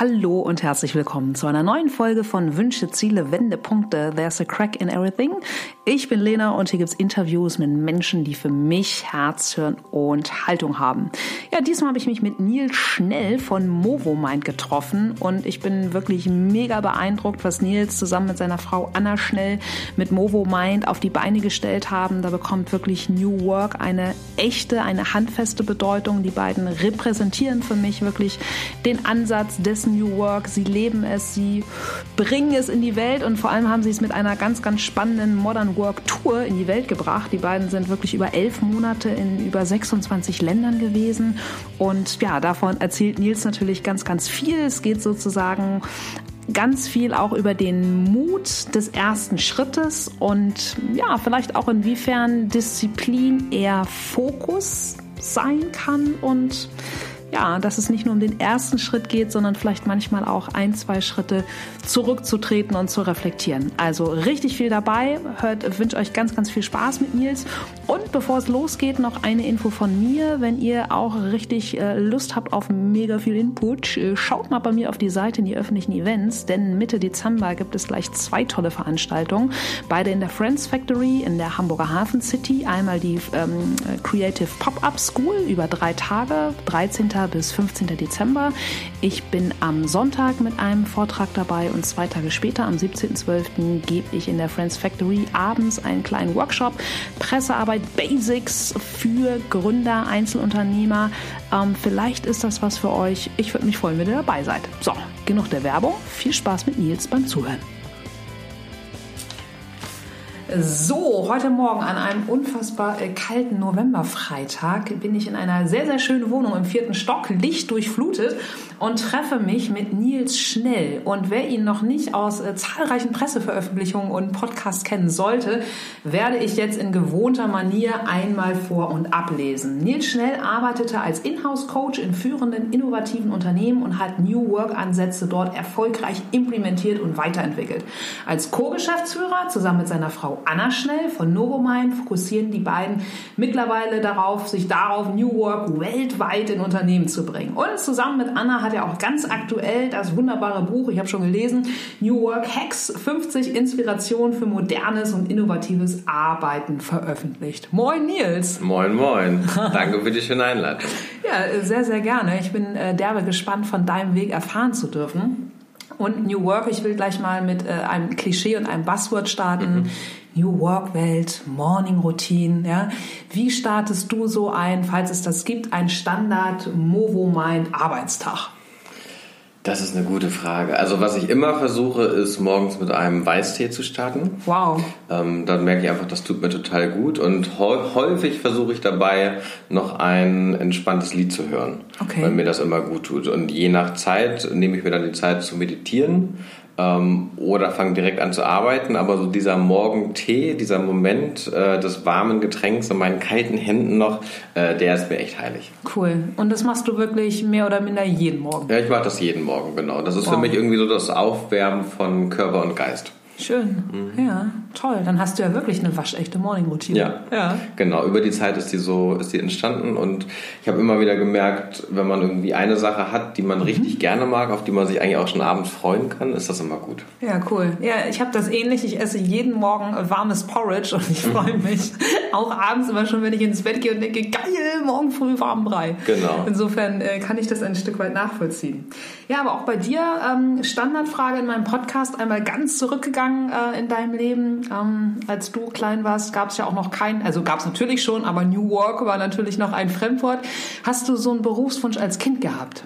Hallo und herzlich willkommen zu einer neuen Folge von Wünsche, Ziele, Wendepunkte. There's a crack in everything. Ich bin Lena und hier gibt's Interviews mit Menschen, die für mich Herz, Hirn und Haltung haben. Ja, diesmal habe ich mich mit Nils Schnell von Movo Mind getroffen und ich bin wirklich mega beeindruckt, was Nils zusammen mit seiner Frau Anna Schnell mit Movo Mind auf die Beine gestellt haben. Da bekommt wirklich New Work eine echte, eine handfeste Bedeutung. Die beiden repräsentieren für mich wirklich den Ansatz des New Work. Sie leben es, sie bringen es in die Welt und vor allem haben sie es mit einer ganz, ganz spannenden Modern Work Tour in die Welt gebracht. Die beiden sind wirklich über elf Monate in über 26 Ländern gewesen und ja, davon erzählt Nils natürlich ganz, ganz viel. Es geht sozusagen ganz viel auch über den Mut des ersten Schrittes und ja, vielleicht auch inwiefern Disziplin eher Fokus sein kann und ja, dass es nicht nur um den ersten Schritt geht, sondern vielleicht manchmal auch ein, zwei Schritte zurückzutreten und zu reflektieren. Also richtig viel dabei. Hört, wünsche euch ganz, ganz viel Spaß mit Nils. Und bevor es losgeht, noch eine Info von mir. Wenn ihr auch richtig äh, Lust habt auf mega viel Input, äh, schaut mal bei mir auf die Seite in die öffentlichen Events, denn Mitte Dezember gibt es gleich zwei tolle Veranstaltungen. Beide in der Friends Factory in der Hamburger Hafen City. Einmal die ähm, Creative Pop-Up School über drei Tage, 13 bis 15. Dezember. Ich bin am Sonntag mit einem Vortrag dabei und zwei Tage später, am 17.12., gebe ich in der Friends Factory abends einen kleinen Workshop Pressearbeit Basics für Gründer, Einzelunternehmer. Ähm, vielleicht ist das was für euch. Ich würde mich freuen, wenn ihr dabei seid. So, genug der Werbung. Viel Spaß mit Nils beim Zuhören. So, heute Morgen an einem unfassbar äh, kalten Novemberfreitag bin ich in einer sehr, sehr schönen Wohnung im vierten Stock, lichtdurchflutet und treffe mich mit Nils Schnell. Und wer ihn noch nicht aus äh, zahlreichen Presseveröffentlichungen und Podcasts kennen sollte, werde ich jetzt in gewohnter Manier einmal vor- und ablesen. Nils Schnell arbeitete als Inhouse-Coach in führenden innovativen Unternehmen und hat New Work-Ansätze dort erfolgreich implementiert und weiterentwickelt. Als Co-Geschäftsführer zusammen mit seiner Frau Anna Schnell von Novomind fokussieren die beiden mittlerweile darauf, sich darauf New Work weltweit in Unternehmen zu bringen. Und zusammen mit Anna hat er auch ganz aktuell das wunderbare Buch, ich habe schon gelesen, New Work Hacks, 50 Inspirationen für modernes und innovatives Arbeiten veröffentlicht. Moin Nils. Moin, moin. Danke für die schöne Einleitung. Ja, sehr, sehr gerne. Ich bin äh, derbe gespannt, von deinem Weg erfahren zu dürfen. Und New Work, ich will gleich mal mit äh, einem Klischee und einem Buzzword starten. Mhm. New Work Welt, Morning Routine, ja. Wie startest du so ein, falls es das gibt, ein Standard Movo Mind Arbeitstag? Das ist eine gute Frage. Also was ich immer versuche, ist morgens mit einem Weißtee zu starten. Wow. Ähm, dann merke ich einfach, das tut mir total gut. Und häufig versuche ich dabei, noch ein entspanntes Lied zu hören, okay. weil mir das immer gut tut. Und je nach Zeit nehme ich mir dann die Zeit zu meditieren ähm, oder fange direkt an zu arbeiten. Aber so dieser Morgentee, dieser Moment äh, des warmen Getränks in meinen kalten Händen noch, äh, der ist mir echt heilig. Cool. Und das machst du wirklich mehr oder minder jeden Morgen? Ja, ich mache das jeden Morgen, genau. Das ist wow. für mich irgendwie so das Aufwärmen von Körper und Geist. Schön. Mhm. Ja, toll. Dann hast du ja wirklich eine waschechte Morning-Routine. Ja. ja, genau. Über die Zeit ist die so ist die entstanden und ich habe immer wieder gemerkt, wenn man irgendwie eine Sache hat, die man mhm. richtig gerne mag, auf die man sich eigentlich auch schon abends freuen kann, ist das immer gut. Ja, cool. Ja, ich habe das ähnlich. Ich esse jeden Morgen warmes Porridge und ich freue mich auch abends immer schon, wenn ich ins Bett gehe und denke, geil, morgen früh warmen Brei. Genau. Insofern äh, kann ich das ein Stück weit nachvollziehen. Ja, aber auch bei dir ähm, Standardfrage in meinem Podcast einmal ganz zurückgegangen äh, in deinem Leben? Ähm, als du klein warst, gab es ja auch noch kein, also gab es natürlich schon, aber New Work war natürlich noch ein Fremdwort. Hast du so einen Berufswunsch als Kind gehabt?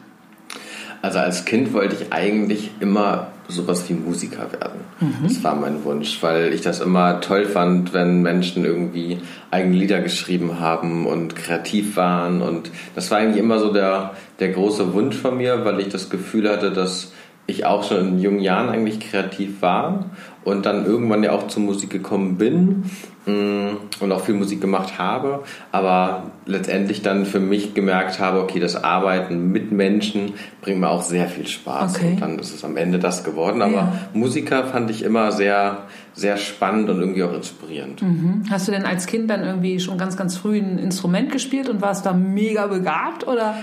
Also als Kind wollte ich eigentlich immer sowas wie Musiker werden. Mhm. Das war mein Wunsch, weil ich das immer toll fand, wenn Menschen irgendwie eigene Lieder geschrieben haben und kreativ waren. Und das war eigentlich immer so der, der große Wunsch von mir, weil ich das Gefühl hatte, dass ich auch schon in jungen Jahren eigentlich kreativ war und dann irgendwann ja auch zur Musik gekommen bin mm, und auch viel Musik gemacht habe, aber letztendlich dann für mich gemerkt habe, okay, das Arbeiten mit Menschen bringt mir auch sehr viel Spaß okay. und dann ist es am Ende das geworden. Aber ja. Musiker fand ich immer sehr, sehr spannend und irgendwie auch inspirierend. Mhm. Hast du denn als Kind dann irgendwie schon ganz, ganz früh ein Instrument gespielt und warst da mega begabt oder?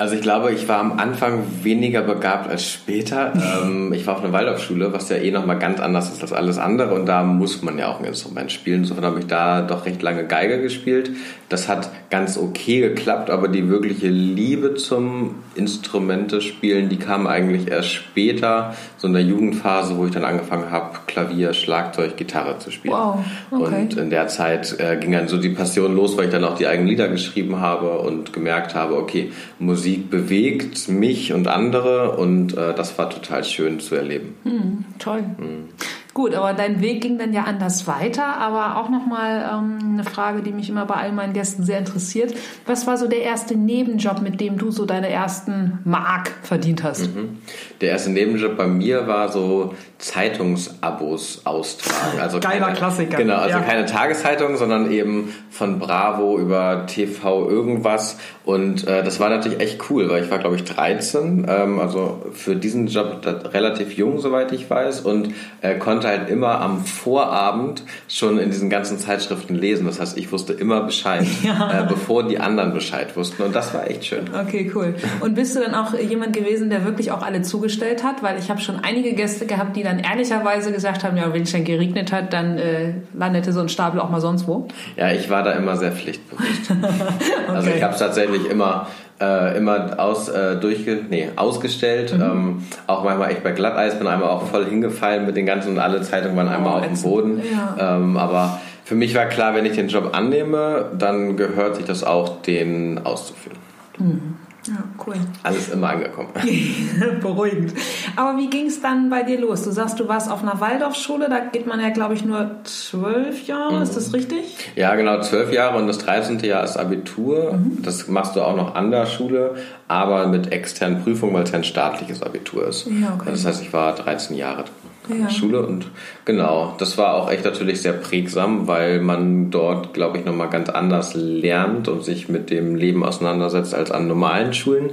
Also ich glaube, ich war am Anfang weniger begabt als später. ähm, ich war auf einer Waldorfschule, was ja eh nochmal ganz anders ist als alles andere und da muss man ja auch ein Instrument spielen. Insofern habe ich da doch recht lange Geige gespielt. Das hat ganz okay geklappt, aber die wirkliche Liebe zum Instrumente spielen, die kam eigentlich erst später, so in der Jugendphase, wo ich dann angefangen habe, Klavier, Schlagzeug, Gitarre zu spielen. Wow, okay. Und in der Zeit äh, ging dann so die Passion los, weil ich dann auch die eigenen Lieder geschrieben habe und gemerkt habe, okay, Musik Musik bewegt mich und andere und äh, das war total schön zu erleben. Hm, toll. Hm. Gut, aber dein Weg ging dann ja anders weiter. Aber auch nochmal ähm, eine Frage, die mich immer bei all meinen Gästen sehr interessiert. Was war so der erste Nebenjob, mit dem du so deine ersten Mark verdient hast? Mhm. Der erste Nebenjob bei mir war so Zeitungsabos austragen. Also Geiler keine, Klassiker. Genau, also ja. keine Tageszeitung, sondern eben von Bravo über TV irgendwas. Und äh, das war natürlich echt cool, weil ich war, glaube ich, 13. Ähm, also für diesen Job relativ jung, soweit ich weiß. Und äh, konnte halt immer am Vorabend schon in diesen ganzen Zeitschriften lesen. Das heißt, ich wusste immer Bescheid, ja. äh, bevor die anderen Bescheid wussten. Und das war echt schön. Okay, cool. Und bist du dann auch jemand gewesen, der wirklich auch alle zugestellt hat? Weil ich habe schon einige Gäste gehabt, die dann ehrlicherweise gesagt haben, ja, wenn es dann geregnet hat, dann äh, landete so ein Stapel auch mal sonst wo. Ja, ich war da immer sehr pflichtbewusst. okay. Also ich habe es tatsächlich immer äh, immer aus, äh, durchge nee, ausgestellt. Mhm. Ähm, auch manchmal echt bei Glatteis, bin einmal auch voll hingefallen mit den ganzen und alle Zeitungen waren einmal oh, auf dem Boden. Ja. Ähm, aber für mich war klar, wenn ich den Job annehme, dann gehört sich das auch, den auszuführen. Mhm. Ja, cool. Alles immer angekommen. Beruhigend. Aber wie ging es dann bei dir los? Du sagst, du warst auf einer Waldorfschule, da geht man ja, glaube ich, nur zwölf Jahre, mhm. ist das richtig? Ja, genau, zwölf Jahre und das 13. Jahr ist Abitur. Mhm. Das machst du auch noch an der Schule, aber mit externen Prüfungen, weil es ja ein staatliches Abitur ist. Ja, okay. Das heißt, ich war 13 Jahre drin ja. Schule und genau, das war auch echt natürlich sehr prägsam, weil man dort, glaube ich, nochmal ganz anders lernt und sich mit dem Leben auseinandersetzt als an normalen Schulen,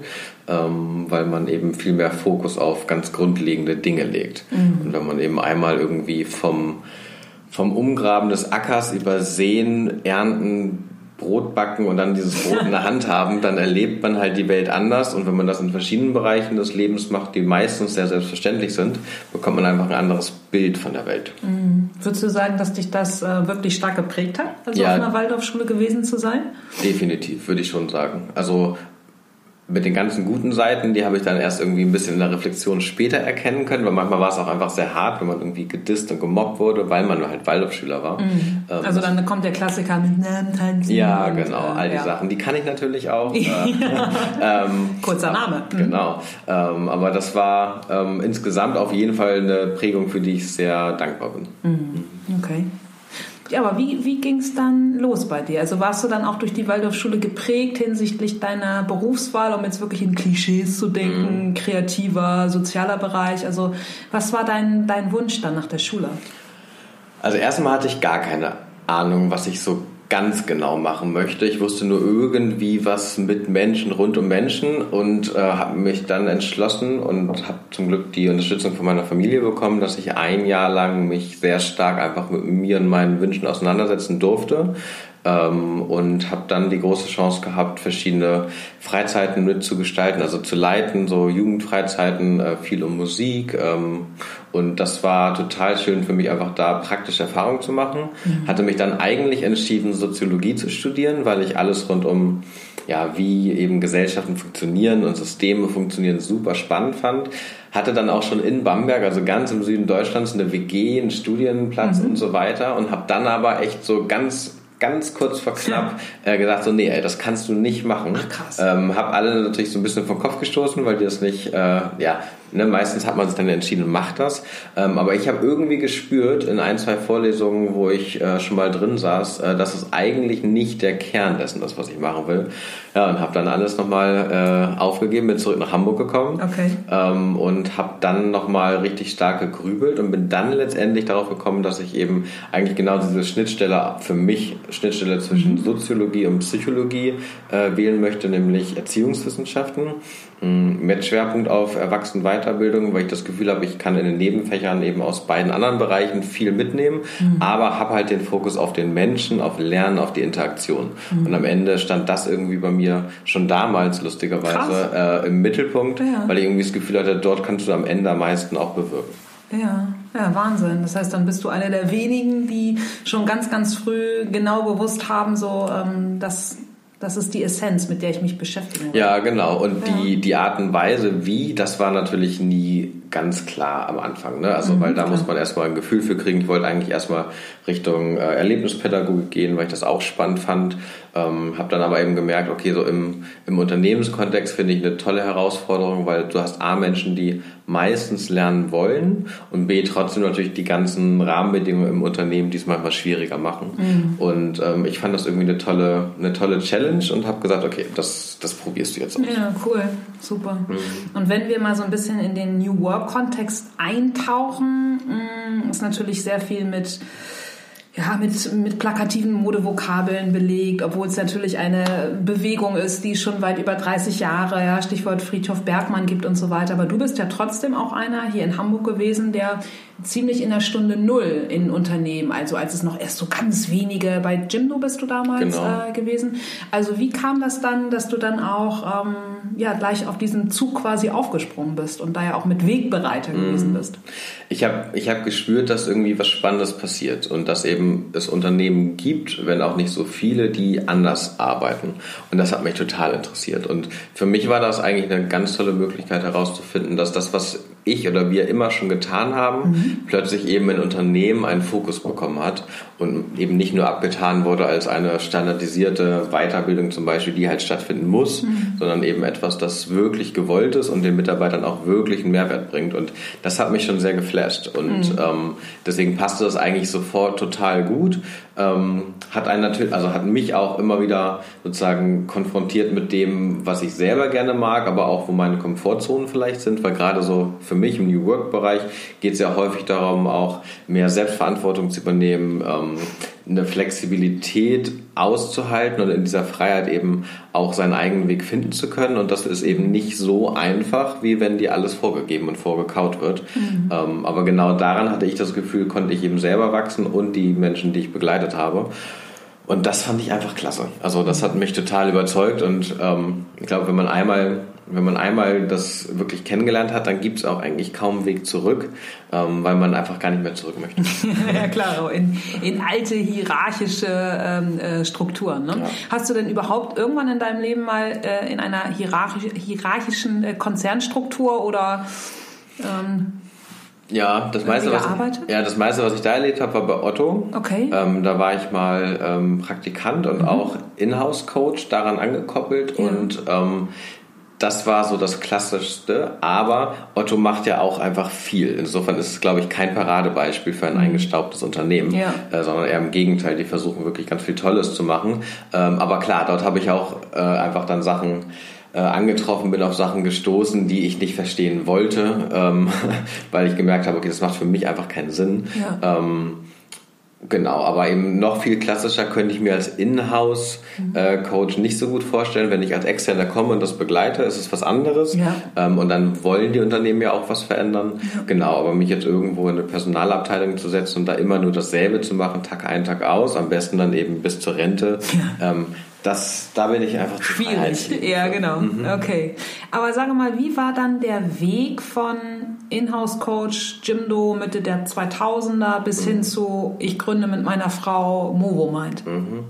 ähm, weil man eben viel mehr Fokus auf ganz grundlegende Dinge legt. Mhm. Und wenn man eben einmal irgendwie vom vom Umgraben des Ackers über Seen, Ernten, Brot backen und dann dieses Brot in der Hand haben, dann erlebt man halt die Welt anders. Und wenn man das in verschiedenen Bereichen des Lebens macht, die meistens sehr selbstverständlich sind, bekommt man einfach ein anderes Bild von der Welt. Mhm. Würdest du sagen, dass dich das äh, wirklich stark geprägt hat, also ja, auf einer Waldorfschule gewesen zu sein? Definitiv, würde ich schon sagen. Also mit den ganzen guten Seiten, die habe ich dann erst irgendwie ein bisschen in der Reflexion später erkennen können, weil manchmal war es auch einfach sehr hart, wenn man irgendwie gedisst und gemobbt wurde, weil man halt Waldorfschüler war. Mhm. Ähm, also dann kommt der Klassiker mit Namen tanzen. Ja, genau, all die ja. Sachen, die kann ich natürlich auch. Äh, ähm, Kurzer Name. Mhm. Genau, ähm, aber das war ähm, insgesamt auf jeden Fall eine Prägung, für die ich sehr dankbar bin. Mhm. Okay. Ja, aber wie, wie ging es dann los bei dir? Also warst du dann auch durch die Waldorfschule geprägt hinsichtlich deiner Berufswahl, um jetzt wirklich in Klischees zu denken, mhm. kreativer, sozialer Bereich? Also was war dein, dein Wunsch dann nach der Schule? Also erstmal hatte ich gar keine Ahnung, was ich so ganz genau machen möchte. Ich wusste nur irgendwie was mit Menschen, rund um Menschen und äh, habe mich dann entschlossen und habe zum Glück die Unterstützung von meiner Familie bekommen, dass ich ein Jahr lang mich sehr stark einfach mit mir und meinen Wünschen auseinandersetzen durfte ähm, und habe dann die große Chance gehabt, verschiedene Freizeiten mitzugestalten, also zu leiten, so Jugendfreizeiten, äh, viel um Musik ähm, und das war total schön für mich, einfach da praktische Erfahrungen zu machen. Mhm. Hatte mich dann eigentlich entschieden, Soziologie zu studieren, weil ich alles rund um, ja, wie eben Gesellschaften funktionieren und Systeme funktionieren, super spannend fand. Hatte dann auch schon in Bamberg, also ganz im Süden Deutschlands, eine WG, einen Studienplatz mhm. und so weiter und habe dann aber echt so ganz ganz kurz vor knapp äh, gesagt, so nee, ey, das kannst du nicht machen. Ach, krass. Ähm, hab alle natürlich so ein bisschen vom Kopf gestoßen, weil die das nicht, äh, ja, ne, meistens hat man sich dann entschieden, macht das. Ähm, aber ich habe irgendwie gespürt in ein, zwei Vorlesungen, wo ich äh, schon mal drin saß, äh, dass es eigentlich nicht der Kern dessen ist, was ich machen will. Ja, und habe dann alles nochmal äh, aufgegeben, bin zurück nach Hamburg gekommen okay. ähm, und habe dann nochmal richtig stark gegrübelt und bin dann letztendlich darauf gekommen, dass ich eben eigentlich genau diese Schnittstelle für mich Schnittstelle zwischen mhm. Soziologie und Psychologie äh, wählen möchte, nämlich Erziehungswissenschaften mit Schwerpunkt auf Erwachsenenweiterbildung, weil ich das Gefühl habe, ich kann in den Nebenfächern eben aus beiden anderen Bereichen viel mitnehmen, mhm. aber habe halt den Fokus auf den Menschen, auf Lernen, auf die Interaktion. Mhm. Und am Ende stand das irgendwie bei mir schon damals lustigerweise äh, im Mittelpunkt, ja. weil ich irgendwie das Gefühl hatte, dort kannst du am Ende am meisten auch bewirken. Ja, ja, Wahnsinn. Das heißt, dann bist du einer der wenigen, die schon ganz, ganz früh genau bewusst haben, so, ähm, dass das ist die Essenz, mit der ich mich beschäftige. Ja, genau. Und ja. die, die Art und Weise, wie, das war natürlich nie ganz klar am Anfang. Ne? Also, mhm, weil da klar. muss man erstmal ein Gefühl für kriegen. Ich wollte eigentlich erstmal Richtung äh, Erlebnispädagogik gehen, weil ich das auch spannend fand. Ähm, habe dann aber eben gemerkt, okay, so im, im Unternehmenskontext finde ich eine tolle Herausforderung, weil du hast A, Menschen, die meistens lernen wollen und B, trotzdem natürlich die ganzen Rahmenbedingungen im Unternehmen, die es manchmal schwieriger machen. Mhm. Und ähm, ich fand das irgendwie eine tolle, eine tolle Challenge und habe gesagt, okay, das, das probierst du jetzt aus. Ja, cool, super. Mhm. Und wenn wir mal so ein bisschen in den New Work-Kontext eintauchen, mm, ist natürlich sehr viel mit ja, mit, mit plakativen Modevokabeln belegt, obwohl es natürlich eine Bewegung ist, die schon weit über 30 Jahre, ja, Stichwort Friedhof Bergmann gibt und so weiter. Aber du bist ja trotzdem auch einer hier in Hamburg gewesen, der ziemlich in der Stunde Null in Unternehmen, also als es noch erst so ganz wenige, bei Jimdo bist du damals genau. äh, gewesen. Also wie kam das dann, dass du dann auch ähm, ja, gleich auf diesen Zug quasi aufgesprungen bist und da ja auch mit Wegbereiter mhm. gewesen bist? Ich habe ich hab gespürt, dass irgendwie was Spannendes passiert und dass eben es Unternehmen gibt, wenn auch nicht so viele, die anders arbeiten. Und das hat mich total interessiert. Und für mich war das eigentlich eine ganz tolle Möglichkeit herauszufinden, dass das, was ich oder wir immer schon getan haben, mhm. plötzlich eben in Unternehmen einen Fokus bekommen hat und eben nicht nur abgetan wurde als eine standardisierte Weiterbildung zum Beispiel, die halt stattfinden muss, mhm. sondern eben etwas, das wirklich gewollt ist und den Mitarbeitern auch wirklich einen Mehrwert bringt. Und das hat mich schon sehr geflasht. Und mhm. ähm, deswegen passte das eigentlich sofort total gut. Ähm, hat einen natürlich, also hat mich auch immer wieder sozusagen konfrontiert mit dem, was ich selber gerne mag, aber auch wo meine Komfortzonen vielleicht sind, weil gerade so für mich im New Work-Bereich geht es ja häufig darum, auch mehr Selbstverantwortung zu übernehmen, ähm, eine Flexibilität auszuhalten und in dieser Freiheit eben auch seinen eigenen Weg finden zu können. Und das ist eben nicht so einfach, wie wenn dir alles vorgegeben und vorgekaut wird. Mhm. Ähm, aber genau daran hatte ich das Gefühl, konnte ich eben selber wachsen und die Menschen, die ich begleitet habe. Und das fand ich einfach klasse. Also das hat mich total überzeugt und ähm, ich glaube, wenn man einmal wenn man einmal das wirklich kennengelernt hat, dann gibt es auch eigentlich kaum Weg zurück, ähm, weil man einfach gar nicht mehr zurück möchte. ja klar, in, in alte hierarchische ähm, äh, Strukturen. Ne? Ja. Hast du denn überhaupt irgendwann in deinem Leben mal äh, in einer hierarchisch, hierarchischen äh, Konzernstruktur oder ähm, ja, das meiste, was, ja, das meiste, was ich da erlebt habe, war bei Otto. Okay. Ähm, da war ich mal ähm, Praktikant und mhm. auch Inhouse-Coach daran angekoppelt. Ja. Und ähm, das war so das Klassischste, aber Otto macht ja auch einfach viel. Insofern ist es, glaube ich, kein Paradebeispiel für ein mhm. eingestaubtes Unternehmen, ja. äh, sondern eher im Gegenteil, die versuchen wirklich ganz viel Tolles zu machen. Ähm, aber klar, dort habe ich auch äh, einfach dann Sachen äh, angetroffen, bin auf Sachen gestoßen, die ich nicht verstehen wollte, ähm, weil ich gemerkt habe, okay, das macht für mich einfach keinen Sinn. Ja. Ähm, Genau, aber eben noch viel klassischer könnte ich mir als Inhouse-Coach nicht so gut vorstellen. Wenn ich als Externer komme und das begleite, ist es was anderes. Ja. Ähm, und dann wollen die Unternehmen ja auch was verändern. Ja. Genau, aber mich jetzt irgendwo in eine Personalabteilung zu setzen und da immer nur dasselbe zu machen, Tag ein, Tag aus, am besten dann eben bis zur Rente, ja. Das, da bin ich einfach zu Schwierig, ja genau. Mhm. Okay. Aber sage mal, wie war dann der Weg von Inhouse-Coach Jimdo Mitte der 2000er bis mhm. hin zu ich gründe mit meiner Frau Movo Mind? Mhm.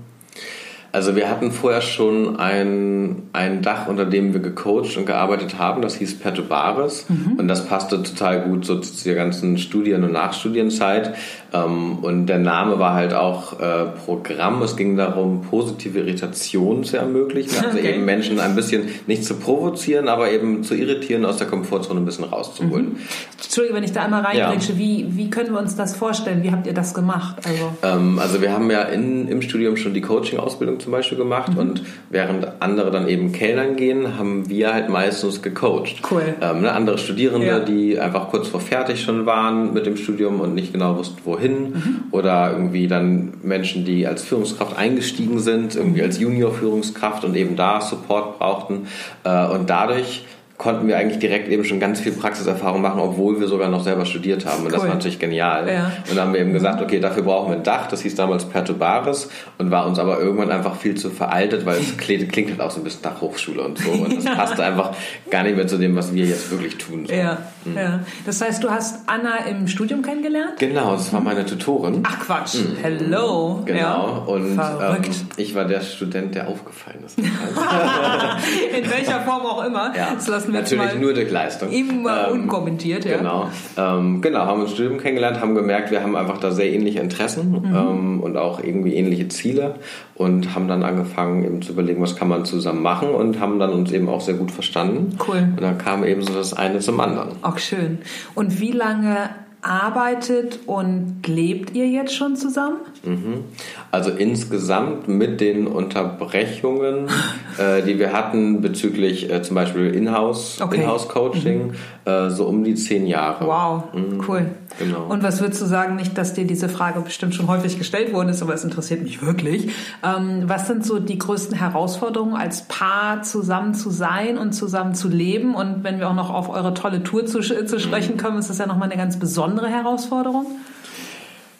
Also wir hatten vorher schon ein, ein Dach, unter dem wir gecoacht und gearbeitet haben. Das hieß Perturbaris. Mhm. Und das passte total gut so zu der ganzen Studien- und Nachstudienzeit. Ähm, und der Name war halt auch äh, Programm. Es ging darum, positive Irritation zu ermöglichen. Also okay. eben Menschen ein bisschen nicht zu provozieren, aber eben zu irritieren, aus der Komfortzone ein bisschen rauszuholen. Mhm. Entschuldigung, wenn ich da einmal reingrätsche. Ja. Wie, wie können wir uns das vorstellen? Wie habt ihr das gemacht? Also, ähm, also wir haben ja in, im Studium schon die Coaching-Ausbildung zum Beispiel gemacht mhm. und während andere dann eben Kellnern gehen, haben wir halt meistens gecoacht. Cool. Ähm, ne, andere Studierende, ja. die einfach kurz vor fertig schon waren mit dem Studium und nicht genau wussten, wohin. Mhm. Oder irgendwie dann Menschen, die als Führungskraft eingestiegen sind, irgendwie als Junior-Führungskraft und eben da Support brauchten. Äh, und dadurch konnten wir eigentlich direkt eben schon ganz viel Praxiserfahrung machen, obwohl wir sogar noch selber studiert haben. Und cool. das war natürlich genial. Ja. Und dann haben wir eben gesagt, okay, dafür brauchen wir ein Dach. Das hieß damals Perturbaris und war uns aber irgendwann einfach viel zu veraltet, weil es klingt, klingt halt auch so ein bisschen nach Hochschule und so. Und das passte einfach gar nicht mehr zu dem, was wir jetzt wirklich tun. So. Ja, mhm. ja. Das heißt, du hast Anna im Studium kennengelernt? Genau, das war meine Tutorin. Ach Quatsch. Mhm. Hello. Genau. Ja. Und ähm, ich war der Student, der aufgefallen ist. In welcher Form auch immer. Ja. Das lassen wir Natürlich nur durch Leistung. Immer ähm, unkommentiert, ja. Genau. Ähm, genau, haben uns Studium kennengelernt, haben gemerkt, wir haben einfach da sehr ähnliche Interessen mhm. ähm, und auch irgendwie ähnliche Ziele und haben dann angefangen eben zu überlegen, was kann man zusammen machen und haben dann uns eben auch sehr gut verstanden. Cool. Und dann kam eben so das eine zum anderen. Auch schön. Und wie lange arbeitet und lebt ihr jetzt schon zusammen? Mhm. Also insgesamt mit den Unterbrechungen, äh, die wir hatten bezüglich äh, zum Beispiel Inhouse, okay. Inhouse-Coaching, mhm. äh, so um die zehn Jahre. Wow, mhm. cool. Genau. Und was würdest du sagen, nicht, dass dir diese Frage bestimmt schon häufig gestellt worden ist, aber es interessiert mich wirklich. Ähm, was sind so die größten Herausforderungen, als Paar zusammen zu sein und zusammen zu leben? Und wenn wir auch noch auf eure tolle Tour zu, zu sprechen mhm. kommen, ist das ja nochmal eine ganz besondere Herausforderung.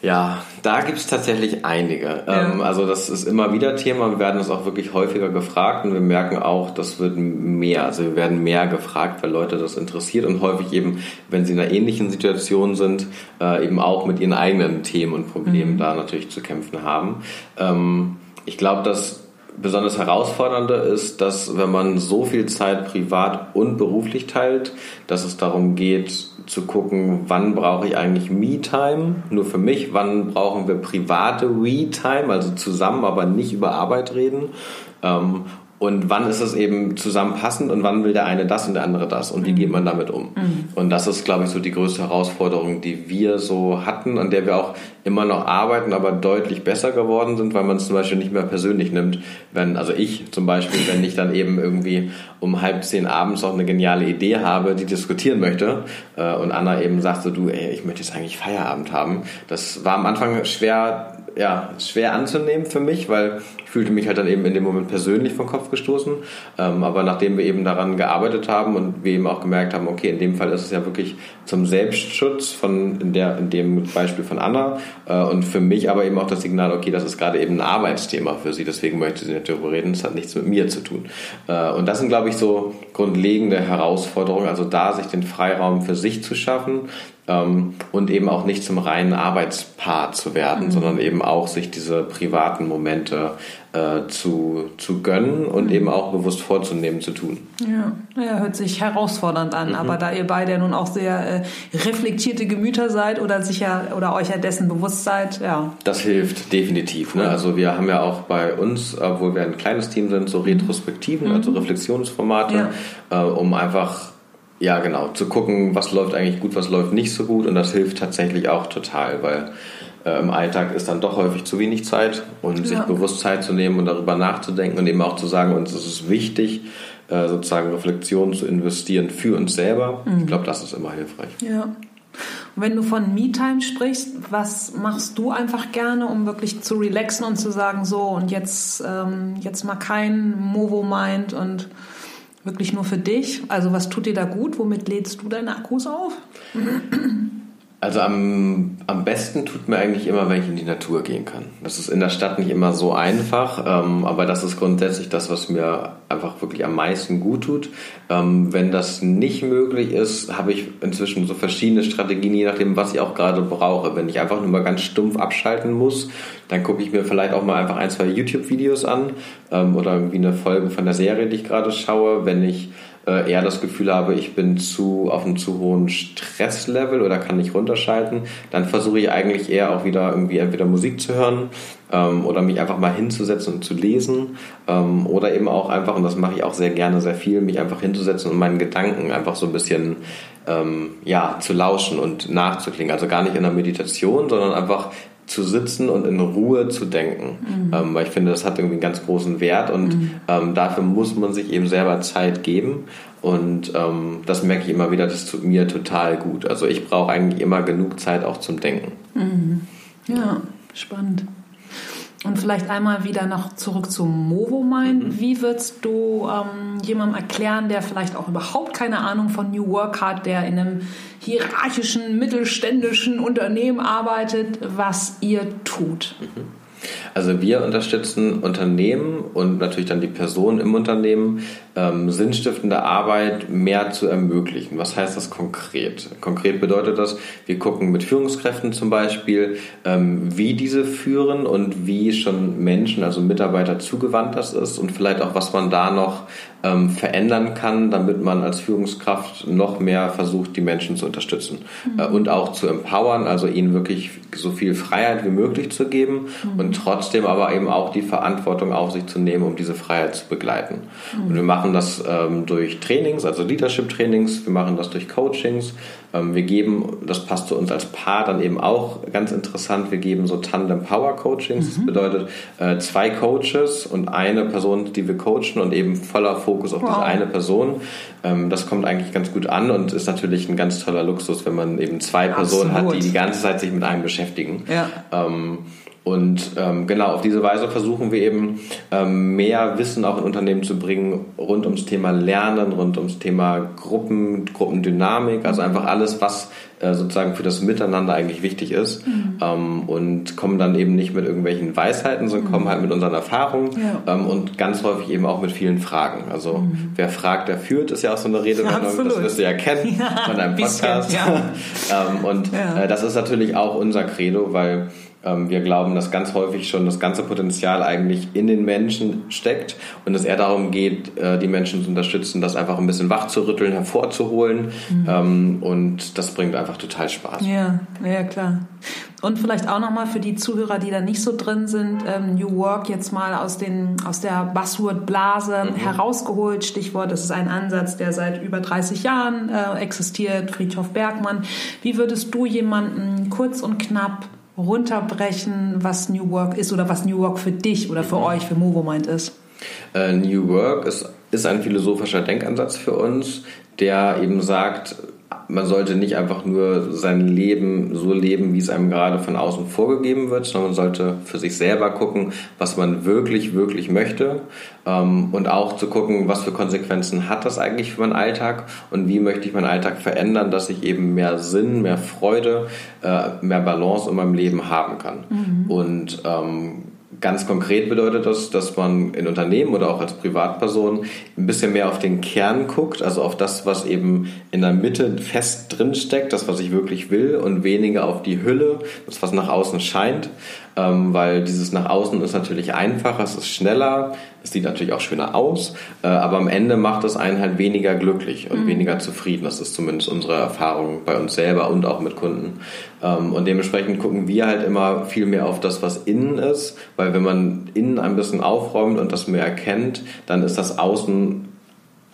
Ja, da gibt es tatsächlich einige. Ja. Ähm, also das ist immer wieder Thema. Wir werden es auch wirklich häufiger gefragt und wir merken auch, das wird mehr. Also wir werden mehr gefragt, weil Leute das interessiert und häufig eben, wenn sie in einer ähnlichen Situation sind, äh, eben auch mit ihren eigenen Themen und Problemen mhm. da natürlich zu kämpfen haben. Ähm, ich glaube, dass besonders herausfordernde ist, dass wenn man so viel Zeit privat und beruflich teilt, dass es darum geht zu gucken, wann brauche ich eigentlich Me-Time, nur für mich, wann brauchen wir private We-Time, also zusammen, aber nicht über Arbeit reden. Ähm, und wann ist es eben zusammenpassend und wann will der eine das und der andere das und wie geht man damit um? Mhm. Und das ist, glaube ich, so die größte Herausforderung, die wir so hatten, an der wir auch immer noch arbeiten, aber deutlich besser geworden sind, weil man es zum Beispiel nicht mehr persönlich nimmt. Wenn, also ich zum Beispiel, wenn ich dann eben irgendwie um halb zehn abends auch eine geniale Idee habe, die diskutieren möchte äh, und Anna eben sagt so, du, ey, ich möchte jetzt eigentlich Feierabend haben. Das war am Anfang schwer ja, schwer anzunehmen für mich, weil ich fühlte mich halt dann eben in dem Moment persönlich vom Kopf gestoßen. Ähm, aber nachdem wir eben daran gearbeitet haben und wir eben auch gemerkt haben, okay, in dem Fall ist es ja wirklich zum Selbstschutz von in, der, in dem Beispiel von Anna und für mich aber eben auch das Signal, okay, das ist gerade eben ein Arbeitsthema für sie, deswegen möchte sie nicht darüber reden, das hat nichts mit mir zu tun. Äh, und das sind, glaube ich, so grundlegende Herausforderungen, also da sich den Freiraum für sich zu schaffen, und eben auch nicht zum reinen Arbeitspaar zu werden, mhm. sondern eben auch sich diese privaten Momente äh, zu, zu gönnen und mhm. eben auch bewusst vorzunehmen, zu tun. Ja, ja hört sich herausfordernd an, mhm. aber da ihr beide nun auch sehr äh, reflektierte Gemüter seid oder sicher oder euch ja dessen bewusst seid, ja. Das hilft definitiv. Ne? Also wir haben ja auch bei uns, obwohl wir ein kleines Team sind, so mhm. Retrospektiven, also mhm. Reflexionsformate, ja. äh, um einfach ja, genau. Zu gucken, was läuft eigentlich gut, was läuft nicht so gut. Und das hilft tatsächlich auch total, weil äh, im Alltag ist dann doch häufig zu wenig Zeit und ja. sich bewusst Zeit zu nehmen und darüber nachzudenken und eben auch zu sagen, uns ist es wichtig, äh, sozusagen Reflexionen zu investieren für uns selber. Mhm. Ich glaube, das ist immer hilfreich. Ja. Und wenn du von Me-Time sprichst, was machst du einfach gerne, um wirklich zu relaxen und zu sagen, so und jetzt, ähm, jetzt mal kein Movo-Mind und wirklich nur für dich? Also was tut dir da gut? Womit lädst du deine Akkus auf? Also am, am besten tut mir eigentlich immer, wenn ich in die Natur gehen kann. Das ist in der Stadt nicht immer so einfach, ähm, aber das ist grundsätzlich das, was mir einfach wirklich am meisten gut tut. Ähm, wenn das nicht möglich ist, habe ich inzwischen so verschiedene Strategien, je nachdem, was ich auch gerade brauche. Wenn ich einfach nur mal ganz stumpf abschalten muss, dann gucke ich mir vielleicht auch mal einfach ein, zwei YouTube-Videos an ähm, oder irgendwie eine Folge von der Serie, die ich gerade schaue. Wenn ich äh, eher das Gefühl habe, ich bin zu auf einem zu hohen Stresslevel oder kann nicht runterschalten, dann versuche ich eigentlich eher auch wieder irgendwie entweder Musik zu hören ähm, oder mich einfach mal hinzusetzen und zu lesen ähm, oder eben auch einfach, und das mache ich auch sehr gerne, sehr viel, mich einfach hinzusetzen und meinen Gedanken einfach so ein bisschen ähm, ja, zu lauschen und nachzuklingen. Also gar nicht in der Meditation, sondern einfach zu sitzen und in Ruhe zu denken. Mhm. Ähm, weil ich finde, das hat irgendwie einen ganz großen Wert und mhm. ähm, dafür muss man sich eben selber Zeit geben. Und ähm, das merke ich immer wieder, das tut mir total gut. Also ich brauche eigentlich immer genug Zeit auch zum Denken. Mhm. Ja, spannend. Und vielleicht einmal wieder noch zurück zum Movomind. Mhm. Wie würdest du ähm, jemandem erklären, der vielleicht auch überhaupt keine Ahnung von New Work hat, der in einem hierarchischen, mittelständischen Unternehmen arbeitet, was ihr tut? Mhm. Also wir unterstützen Unternehmen und natürlich dann die Personen im Unternehmen, ähm, sinnstiftende Arbeit mehr zu ermöglichen. Was heißt das konkret? Konkret bedeutet das, wir gucken mit Führungskräften zum Beispiel, ähm, wie diese führen und wie schon Menschen, also Mitarbeiter zugewandt das ist und vielleicht auch, was man da noch ähm, verändern kann, damit man als Führungskraft noch mehr versucht, die Menschen zu unterstützen mhm. äh, und auch zu empowern, also ihnen wirklich so viel Freiheit wie möglich zu geben mhm. und trotzdem aber eben auch die Verantwortung auf sich zu nehmen, um diese Freiheit zu begleiten. Mhm. Und wir machen das ähm, durch Trainings, also Leadership-Trainings, wir machen das durch Coachings, wir geben, das passt zu uns als Paar dann eben auch ganz interessant, wir geben so Tandem Power Coachings. Mhm. Das bedeutet äh, zwei Coaches und eine Person, die wir coachen und eben voller Fokus auf wow. diese eine Person. Ähm, das kommt eigentlich ganz gut an und ist natürlich ein ganz toller Luxus, wenn man eben zwei Personen Absolut. hat, die die ganze Zeit sich mit einem beschäftigen. Ja. Ähm, und ähm, genau auf diese Weise versuchen wir eben ähm, mehr Wissen auch in Unternehmen zu bringen rund ums Thema Lernen, rund ums Thema Gruppen, Gruppendynamik, also einfach alles, was äh, sozusagen für das Miteinander eigentlich wichtig ist. Mhm. Ähm, und kommen dann eben nicht mit irgendwelchen Weisheiten, sondern mhm. kommen halt mit unseren Erfahrungen ja. ähm, und ganz häufig eben auch mit vielen Fragen. Also mhm. wer fragt, der führt, ist ja auch so eine ja, das wirst du ja kennen ja, von deinem Podcast. Bisschen, ähm, und äh, das ist natürlich auch unser Credo, weil wir glauben, dass ganz häufig schon das ganze Potenzial eigentlich in den Menschen steckt und es eher darum geht, äh, die Menschen zu unterstützen, das einfach ein bisschen wach zu rütteln, hervorzuholen. Mhm. Ähm, und das bringt einfach total Spaß. Ja, ja, klar. Und vielleicht auch nochmal für die Zuhörer, die da nicht so drin sind, ähm, New Work jetzt mal aus, den, aus der Buzzword-Blase mhm. herausgeholt. Stichwort, das ist ein Ansatz, der seit über 30 Jahren äh, existiert, Friedhof Bergmann. Wie würdest du jemanden kurz und knapp runterbrechen, was New Work ist oder was New Work für dich oder für mhm. euch, für Movomind ist? Äh, New Work ist, ist ein philosophischer Denkansatz für uns, der eben sagt, man sollte nicht einfach nur sein Leben so leben, wie es einem gerade von außen vorgegeben wird, sondern man sollte für sich selber gucken, was man wirklich, wirklich möchte ähm, und auch zu gucken, was für Konsequenzen hat das eigentlich für meinen Alltag und wie möchte ich meinen Alltag verändern, dass ich eben mehr Sinn, mehr Freude, äh, mehr Balance in meinem Leben haben kann. Mhm. Und ähm, Ganz konkret bedeutet das, dass man in Unternehmen oder auch als Privatperson ein bisschen mehr auf den Kern guckt, also auf das, was eben in der Mitte fest drin steckt, das, was ich wirklich will und weniger auf die Hülle, das, was nach außen scheint ähm, weil dieses nach außen ist natürlich einfacher, es ist schneller, es sieht natürlich auch schöner aus, äh, aber am Ende macht es einen halt weniger glücklich und mhm. weniger zufrieden. Das ist zumindest unsere Erfahrung bei uns selber und auch mit Kunden. Ähm, und dementsprechend gucken wir halt immer viel mehr auf das, was innen ist, weil wenn man innen ein bisschen aufräumt und das mehr erkennt, dann ist das Außen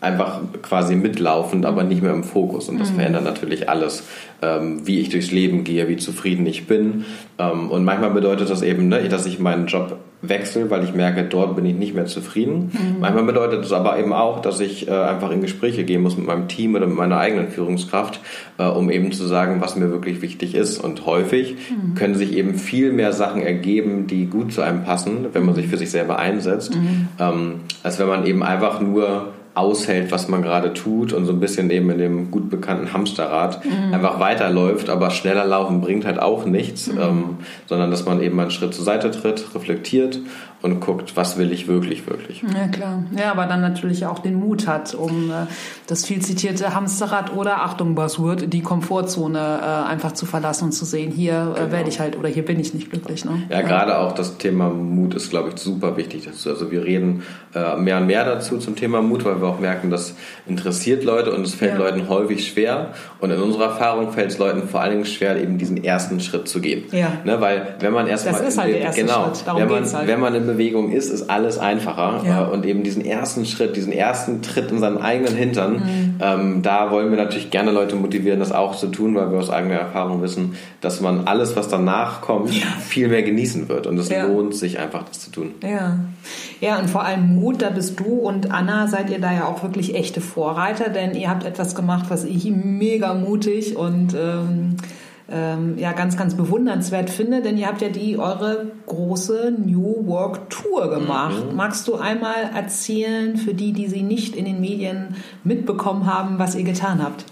einfach quasi mitlaufend, aber nicht mehr im Fokus. Und das mhm. verändert natürlich alles, ähm, wie ich durchs Leben gehe, wie zufrieden ich bin. Ähm, und manchmal bedeutet das eben, ne, dass ich meinen Job wechsle, weil ich merke, dort bin ich nicht mehr zufrieden. Mhm. Manchmal bedeutet es aber eben auch, dass ich äh, einfach in Gespräche gehen muss mit meinem Team oder mit meiner eigenen Führungskraft, äh, um eben zu sagen, was mir wirklich wichtig ist. Und häufig mhm. können sich eben viel mehr Sachen ergeben, die gut zu einem passen, wenn man sich für sich selber einsetzt, mhm. ähm, als wenn man eben einfach nur aushält, was man gerade tut und so ein bisschen eben in dem gut bekannten Hamsterrad mhm. einfach weiterläuft, aber schneller laufen bringt halt auch nichts, mhm. ähm, sondern dass man eben einen Schritt zur Seite tritt, reflektiert und guckt, was will ich wirklich, wirklich. Ja, klar. Ja, aber dann natürlich auch den Mut hat, um äh, das viel zitierte Hamsterrad oder, Achtung, Buzzword, die Komfortzone äh, einfach zu verlassen und zu sehen, hier äh, genau. werde ich halt oder hier bin ich nicht glücklich. Ne? Ja, ja, gerade auch das Thema Mut ist, glaube ich, super wichtig dazu. Also wir reden äh, mehr und mehr dazu zum Thema Mut, weil wir auch merken, das interessiert Leute und es fällt ja. Leuten häufig schwer. Und in unserer Erfahrung fällt es Leuten vor allen Dingen schwer, eben diesen ersten Schritt zu gehen. Ja. Ne, weil wenn man erstmal... Das ist halt der erste genau, Schritt. Darum wenn man, halt. wenn man in Bewegung ist, ist alles einfacher. Ja. Äh, und eben diesen ersten Schritt, diesen ersten Tritt in seinen eigenen Hintern, mhm. ähm, da wollen wir natürlich gerne Leute motivieren, das auch zu tun, weil wir aus eigener Erfahrung wissen, dass man alles, was danach kommt, ja. viel mehr genießen wird. Und es ja. lohnt sich einfach, das zu tun. Ja. ja, und vor allem Mut, da bist du und Anna, seid ihr da ja auch wirklich echte Vorreiter, denn ihr habt etwas gemacht, was ich mega mutig und ähm, ähm, ja ganz, ganz bewundernswert finde, denn ihr habt ja die eure große New Work Tour gemacht. Mhm. Magst du einmal erzählen für die, die sie nicht in den Medien mitbekommen haben, was ihr getan habt?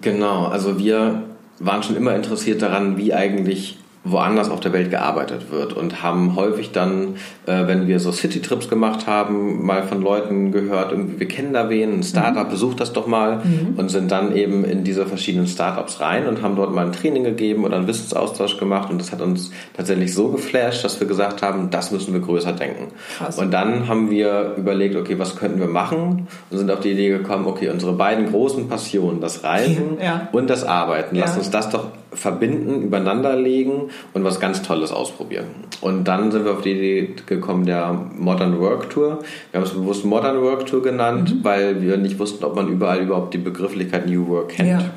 Genau, also wir waren schon immer interessiert daran, wie eigentlich woanders auf der Welt gearbeitet wird und haben häufig dann, äh, wenn wir so City-Trips gemacht haben, mal von Leuten gehört, irgendwie wir kennen da wen, ein Startup, mhm. besucht das doch mal mhm. und sind dann eben in diese verschiedenen Startups rein und haben dort mal ein Training gegeben oder einen Wissensaustausch gemacht und das hat uns tatsächlich so geflasht, dass wir gesagt haben, das müssen wir größer denken. Krass. Und dann haben wir überlegt, okay, was könnten wir machen und sind auf die Idee gekommen, okay, unsere beiden großen Passionen, das Reisen ja. und das Arbeiten, ja. lass uns das doch verbinden, übereinander legen und was ganz Tolles ausprobieren. Und dann sind wir auf die Idee gekommen der Modern Work Tour. Wir haben es bewusst Modern Work Tour genannt, mhm. weil wir nicht wussten, ob man überall überhaupt die Begrifflichkeit New Work kennt. Ja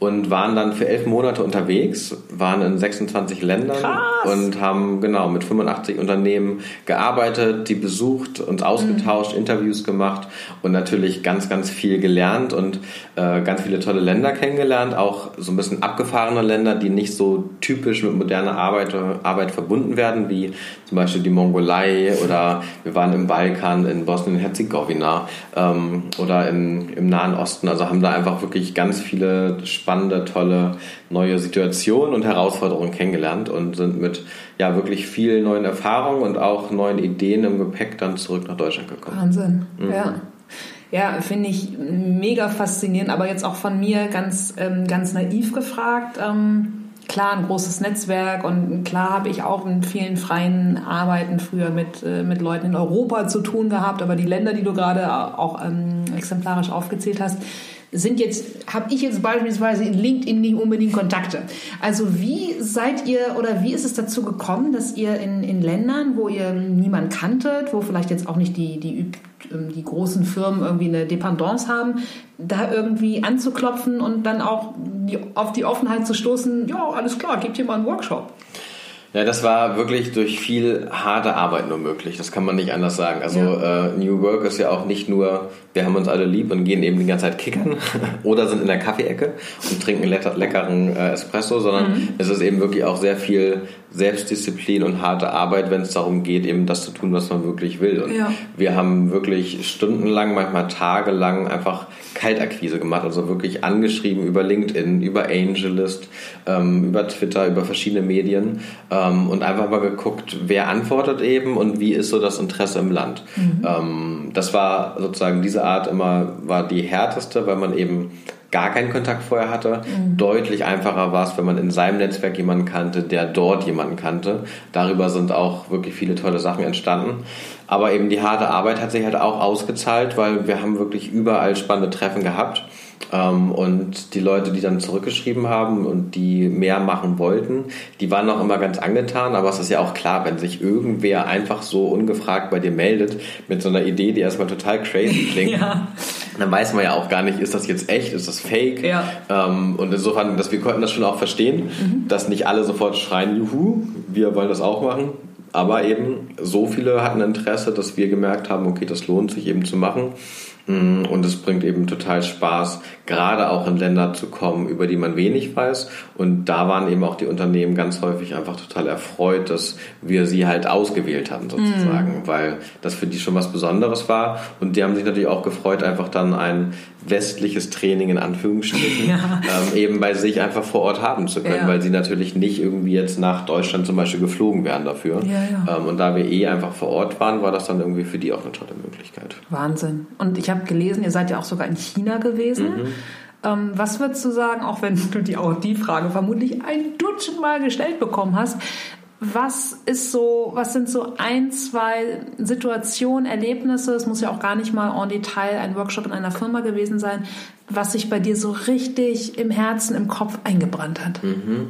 und waren dann für elf Monate unterwegs, waren in 26 Ländern Krass. und haben genau mit 85 Unternehmen gearbeitet, die besucht und ausgetauscht, mhm. Interviews gemacht und natürlich ganz, ganz viel gelernt und äh, ganz viele tolle Länder kennengelernt, auch so ein bisschen abgefahrene Länder, die nicht so typisch mit moderner Arbeit, Arbeit verbunden werden, wie zum Beispiel die Mongolei oder wir waren im Balkan, in Bosnien-Herzegowina ähm, oder in, im Nahen Osten. Also haben da einfach wirklich ganz viele spannende, tolle neue Situationen und Herausforderungen kennengelernt und sind mit ja wirklich vielen neuen Erfahrungen und auch neuen Ideen im Gepäck dann zurück nach Deutschland gekommen. Wahnsinn, mhm. ja. Ja, finde ich mega faszinierend, aber jetzt auch von mir ganz, ähm, ganz naiv gefragt. Ähm klar ein großes Netzwerk und klar habe ich auch in vielen freien Arbeiten früher mit, äh, mit Leuten in Europa zu tun gehabt, aber die Länder, die du gerade auch ähm, exemplarisch aufgezählt hast, sind jetzt, habe ich jetzt beispielsweise in LinkedIn nicht unbedingt Kontakte. Also wie seid ihr oder wie ist es dazu gekommen, dass ihr in, in Ländern, wo ihr niemand kanntet, wo vielleicht jetzt auch nicht die, die, ähm, die großen Firmen irgendwie eine Dependance haben, da irgendwie anzuklopfen und dann auch die, auf die Offenheit zu stoßen, ja, alles klar, gebt hier mal einen Workshop. Ja, das war wirklich durch viel harte Arbeit nur möglich. Das kann man nicht anders sagen. Also ja. äh, New Work ist ja auch nicht nur, wir haben uns alle lieb und gehen eben die ganze Zeit kickern oder sind in der Kaffeeecke und trinken leckeren äh, Espresso, sondern mhm. es ist eben wirklich auch sehr viel Selbstdisziplin und harte Arbeit, wenn es darum geht, eben das zu tun, was man wirklich will. Und ja. wir haben wirklich stundenlang, manchmal tagelang einfach Kaltakquise gemacht, also wirklich angeschrieben über LinkedIn, über AngelList, ähm, über Twitter, über verschiedene Medien ähm, und einfach mal geguckt, wer antwortet eben und wie ist so das Interesse im Land. Mhm. Ähm, das war sozusagen diese Art immer, war die härteste, weil man eben gar keinen Kontakt vorher hatte. Mhm. Deutlich einfacher war es, wenn man in seinem Netzwerk jemanden kannte, der dort jemanden kannte. Darüber sind auch wirklich viele tolle Sachen entstanden. Aber eben die harte Arbeit hat sich halt auch ausgezahlt, weil wir haben wirklich überall spannende Treffen gehabt. Ähm, und die Leute, die dann zurückgeschrieben haben und die mehr machen wollten, die waren auch immer ganz angetan. Aber es ist ja auch klar, wenn sich irgendwer einfach so ungefragt bei dir meldet mit so einer Idee, die erstmal total crazy klingt, ja. dann weiß man ja auch gar nicht, ist das jetzt echt, ist das fake? Ja. Ähm, und insofern, dass wir konnten das schon auch verstehen, mhm. dass nicht alle sofort schreien, juhu, wir wollen das auch machen. Aber eben so viele hatten Interesse, dass wir gemerkt haben, okay, das lohnt sich eben zu machen. Mm, und es bringt eben total Spaß, gerade auch in Länder zu kommen, über die man wenig weiß. Und da waren eben auch die Unternehmen ganz häufig einfach total erfreut, dass wir sie halt ausgewählt haben sozusagen, mhm. weil das für die schon was Besonderes war. Und die haben sich natürlich auch gefreut, einfach dann ein westliches Training in Anführungsstrichen ja. ähm, eben bei sich einfach vor Ort haben zu können, ja. weil sie natürlich nicht irgendwie jetzt nach Deutschland zum Beispiel geflogen wären dafür. Ja, ähm, und da wir eh einfach vor Ort waren, war das dann irgendwie für die auch eine tolle Möglichkeit. Wahnsinn. Und ich habe gelesen, ihr seid ja auch sogar in China gewesen. Mhm. Ähm, was würdest du sagen, auch wenn du die, auch die Frage vermutlich ein Dutzend Mal gestellt bekommen hast, was ist so, was sind so ein, zwei Situationen, Erlebnisse, es muss ja auch gar nicht mal en Detail ein Workshop in einer Firma gewesen sein, was sich bei dir so richtig im Herzen, im Kopf eingebrannt hat? Mhm.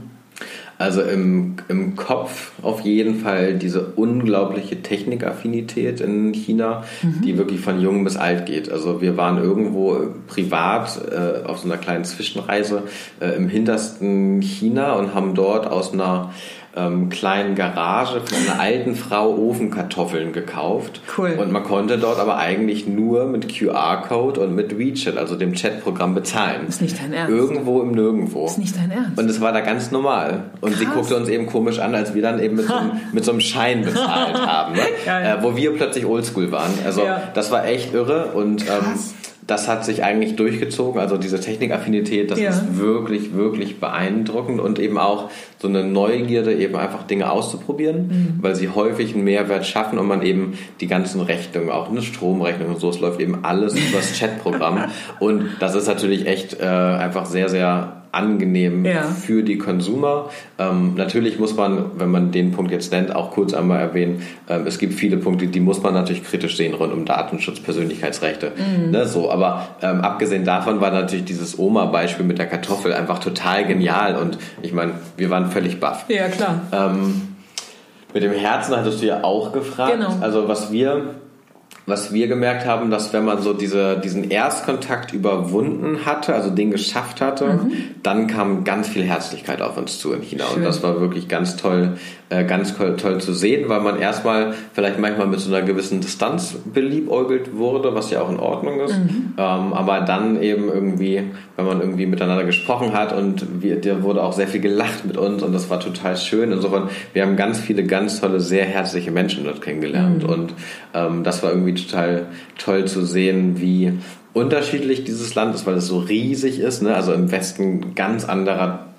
Also im, im Kopf auf jeden Fall diese unglaubliche Technikaffinität in China, mhm. die wirklich von jung bis alt geht. Also wir waren irgendwo privat äh, auf so einer kleinen Zwischenreise äh, im hintersten China und haben dort aus einer ähm, kleinen Garage von einer alten Frau Ofenkartoffeln gekauft. Cool. Und man konnte dort aber eigentlich nur mit QR-Code und mit WeChat, also dem Chatprogramm, bezahlen. Ist nicht dein Ernst. Irgendwo im Nirgendwo. Ist nicht dein Ernst. Und es war da ganz normal. Und Krass. sie guckte uns eben komisch an, als wir dann eben mit, so, einem, mit so einem Schein bezahlt haben. Ne? Äh, wo wir plötzlich oldschool waren. Also ja. das war echt irre. Und ähm, das hat sich eigentlich durchgezogen. Also diese Technikaffinität, das ja. ist wirklich, wirklich beeindruckend und eben auch so eine Neugierde, eben einfach Dinge auszuprobieren, mhm. weil sie häufig einen Mehrwert schaffen und man eben die ganzen Rechnungen, auch eine Stromrechnung und so, es läuft eben alles über das Chatprogramm. und das ist natürlich echt äh, einfach sehr, sehr angenehm ja. für die Consumer. Ähm, natürlich muss man, wenn man den Punkt jetzt nennt, auch kurz einmal erwähnen, ähm, es gibt viele Punkte, die muss man natürlich kritisch sehen rund um Datenschutz, Persönlichkeitsrechte. Mhm. Ne, so, aber ähm, abgesehen davon war natürlich dieses Oma-Beispiel mit der Kartoffel einfach total genial und ich meine, wir waren völlig baff. Ja, klar. Ähm, mit dem Herzen hattest du ja auch gefragt. Genau. Also was wir was wir gemerkt haben, dass wenn man so diese, diesen Erstkontakt überwunden hatte, also den geschafft hatte, mhm. dann kam ganz viel Herzlichkeit auf uns zu in China. Schön. Und das war wirklich ganz toll, ganz toll, zu sehen, weil man erstmal vielleicht manchmal mit so einer gewissen Distanz beliebäugelt wurde, was ja auch in Ordnung ist. Mhm. Ähm, aber dann eben irgendwie, wenn man irgendwie miteinander gesprochen hat und wir, der wurde auch sehr viel gelacht mit uns und das war total schön. Insofern, wir haben ganz viele ganz tolle, sehr herzliche Menschen dort kennengelernt. Mhm. Und ähm, das war irgendwie total toll zu sehen, wie unterschiedlich dieses Land ist, weil es so riesig ist. Ne? Also im Westen ganz anderer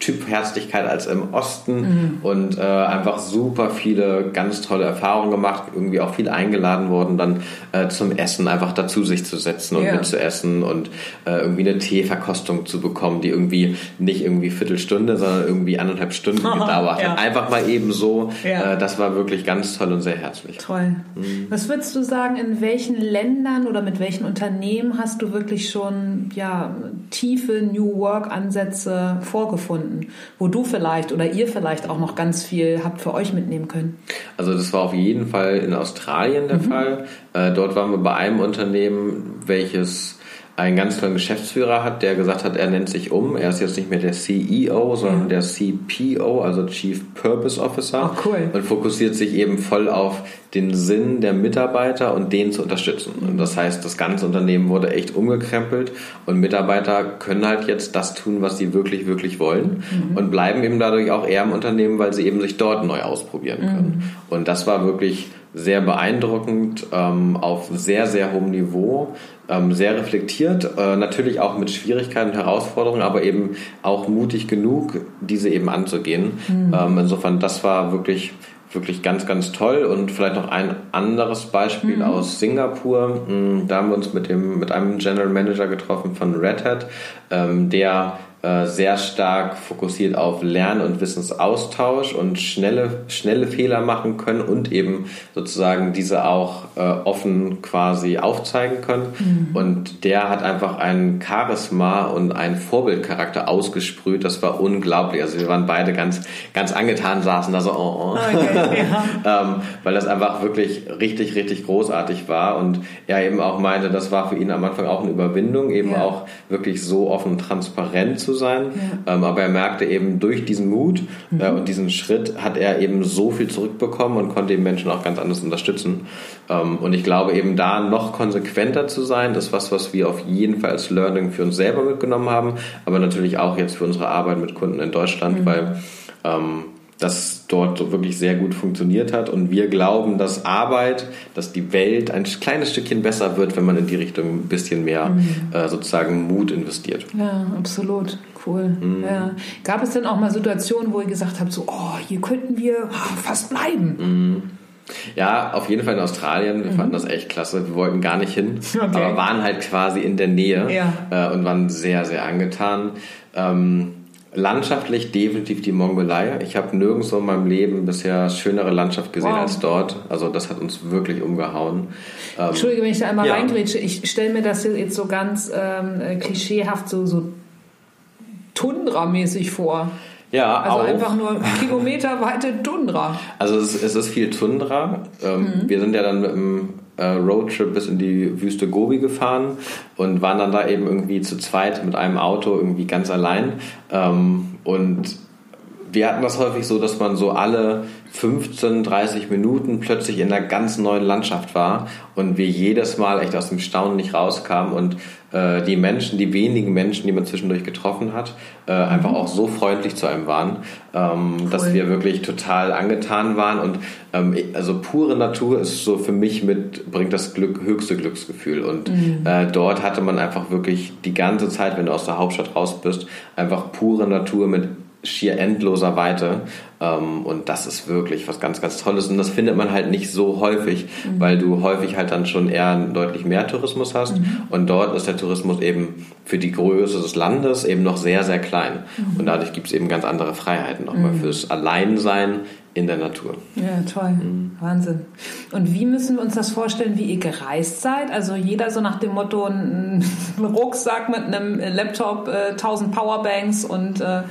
Typ Herzlichkeit als im Osten mhm. und äh, einfach super viele ganz tolle Erfahrungen gemacht, irgendwie auch viel eingeladen worden, dann äh, zum Essen einfach dazu sich zu setzen und ja. mitzuessen und äh, irgendwie eine Teeverkostung zu bekommen, die irgendwie nicht irgendwie Viertelstunde, sondern irgendwie anderthalb Stunden gedauert ja. hat. Einfach mal eben so. Ja. Äh, das war wirklich ganz toll und sehr herzlich. Toll. Mhm. Was würdest du sagen, in welchen Ländern oder mit welchen Unternehmen hast du wirklich schon ja, tiefe New Work Ansätze vorgefunden? Finden, wo du vielleicht oder ihr vielleicht auch noch ganz viel habt für euch mitnehmen können? Also das war auf jeden Fall in Australien der mhm. Fall. Äh, dort waren wir bei einem Unternehmen, welches einen ganz tollen Geschäftsführer hat, der gesagt hat, er nennt sich um. Er ist jetzt nicht mehr der CEO, sondern der CPO, also Chief Purpose Officer. Oh, cool. Und fokussiert sich eben voll auf den Sinn der Mitarbeiter und den zu unterstützen. Und das heißt, das ganze Unternehmen wurde echt umgekrempelt und Mitarbeiter können halt jetzt das tun, was sie wirklich, wirklich wollen mhm. und bleiben eben dadurch auch eher im Unternehmen, weil sie eben sich dort neu ausprobieren können. Mhm. Und das war wirklich sehr beeindruckend, ähm, auf sehr, sehr hohem Niveau, ähm, sehr reflektiert, äh, natürlich auch mit Schwierigkeiten und Herausforderungen, aber eben auch mutig genug, diese eben anzugehen. Mhm. Ähm, insofern, das war wirklich wirklich ganz, ganz toll. Und vielleicht noch ein anderes Beispiel mhm. aus Singapur. Mm, da haben wir uns mit, dem, mit einem General Manager getroffen von Red Hat, ähm, der äh, sehr stark fokussiert auf Lern- und Wissensaustausch und schnelle, schnelle Fehler machen können und eben sozusagen diese auch äh, offen quasi aufzeigen können. Mhm. Und der hat einfach ein Charisma und einen Vorbildcharakter ausgesprüht. Das war unglaublich. Also wir waren beide ganz, ganz angetan, saßen da so, oh, oh. Okay, ja. ähm, weil das einfach wirklich richtig, richtig großartig war. Und er eben auch meinte, das war für ihn am Anfang auch eine Überwindung, eben ja. auch wirklich so offen und transparent zu sein. Ja. Ähm, aber er merkte eben durch diesen Mut mhm. äh, und diesen Schritt hat er eben so viel zurückbekommen und konnte eben Menschen auch ganz anders unterstützen. Ähm, und ich glaube eben da noch konsequenter zu sein, das ist was, was wir auf jeden Fall als Learning für uns selber mitgenommen haben, aber natürlich auch jetzt für unsere Arbeit mit Kunden in Deutschland, mhm. weil ähm, das dort wirklich sehr gut funktioniert hat. Und wir glauben, dass Arbeit, dass die Welt ein kleines Stückchen besser wird, wenn man in die Richtung ein bisschen mehr mhm. äh, sozusagen Mut investiert. Ja, absolut. Cool. Mhm. Ja. Gab es denn auch mal Situationen, wo ihr gesagt habt, so, oh, hier könnten wir fast bleiben? Mhm. Ja, auf jeden Fall in Australien. Wir mhm. fanden das echt klasse. Wir wollten gar nicht hin, okay. aber waren halt quasi in der Nähe ja. äh, und waren sehr, sehr angetan. Ähm, Landschaftlich definitiv die Mongolei. Ich habe nirgendwo in meinem Leben bisher schönere Landschaft gesehen wow. als dort. Also das hat uns wirklich umgehauen. Ähm, Entschuldige, wenn ich da einmal ja. reingrätsche. Ich stelle mir das jetzt so ganz ähm, klischeehaft so, so Tundra-mäßig vor. Ja, also auch. einfach nur kilometerweite Tundra. Also es, es ist viel Tundra. Ähm, mhm. Wir sind ja dann mit dem äh, Roadtrip bis in die Wüste Gobi gefahren und waren dann da eben irgendwie zu zweit mit einem Auto irgendwie ganz allein. Ähm, und wir hatten das häufig so, dass man so alle 15, 30 Minuten plötzlich in einer ganz neuen Landschaft war und wir jedes Mal echt aus dem Staunen nicht rauskamen und äh, die Menschen, die wenigen Menschen, die man zwischendurch getroffen hat, äh, einfach auch so freundlich zu einem waren, ähm, cool. dass wir wirklich total angetan waren und ähm, also pure Natur ist so für mich mit, bringt das Glück, höchste Glücksgefühl und mhm. äh, dort hatte man einfach wirklich die ganze Zeit, wenn du aus der Hauptstadt raus bist, einfach pure Natur mit schier endloser Weite. Ähm, und das ist wirklich was ganz, ganz Tolles. Und das findet man halt nicht so häufig, mhm. weil du häufig halt dann schon eher deutlich mehr Tourismus hast. Mhm. Und dort ist der Tourismus eben für die Größe des Landes eben noch sehr, sehr klein. Mhm. Und dadurch gibt es eben ganz andere Freiheiten nochmal mhm. fürs Alleinsein in der Natur. Ja, toll. Mhm. Wahnsinn. Und wie müssen wir uns das vorstellen, wie ihr gereist seid? Also jeder so nach dem Motto, ein Rucksack mit einem Laptop, äh, 1000 Powerbanks und äh,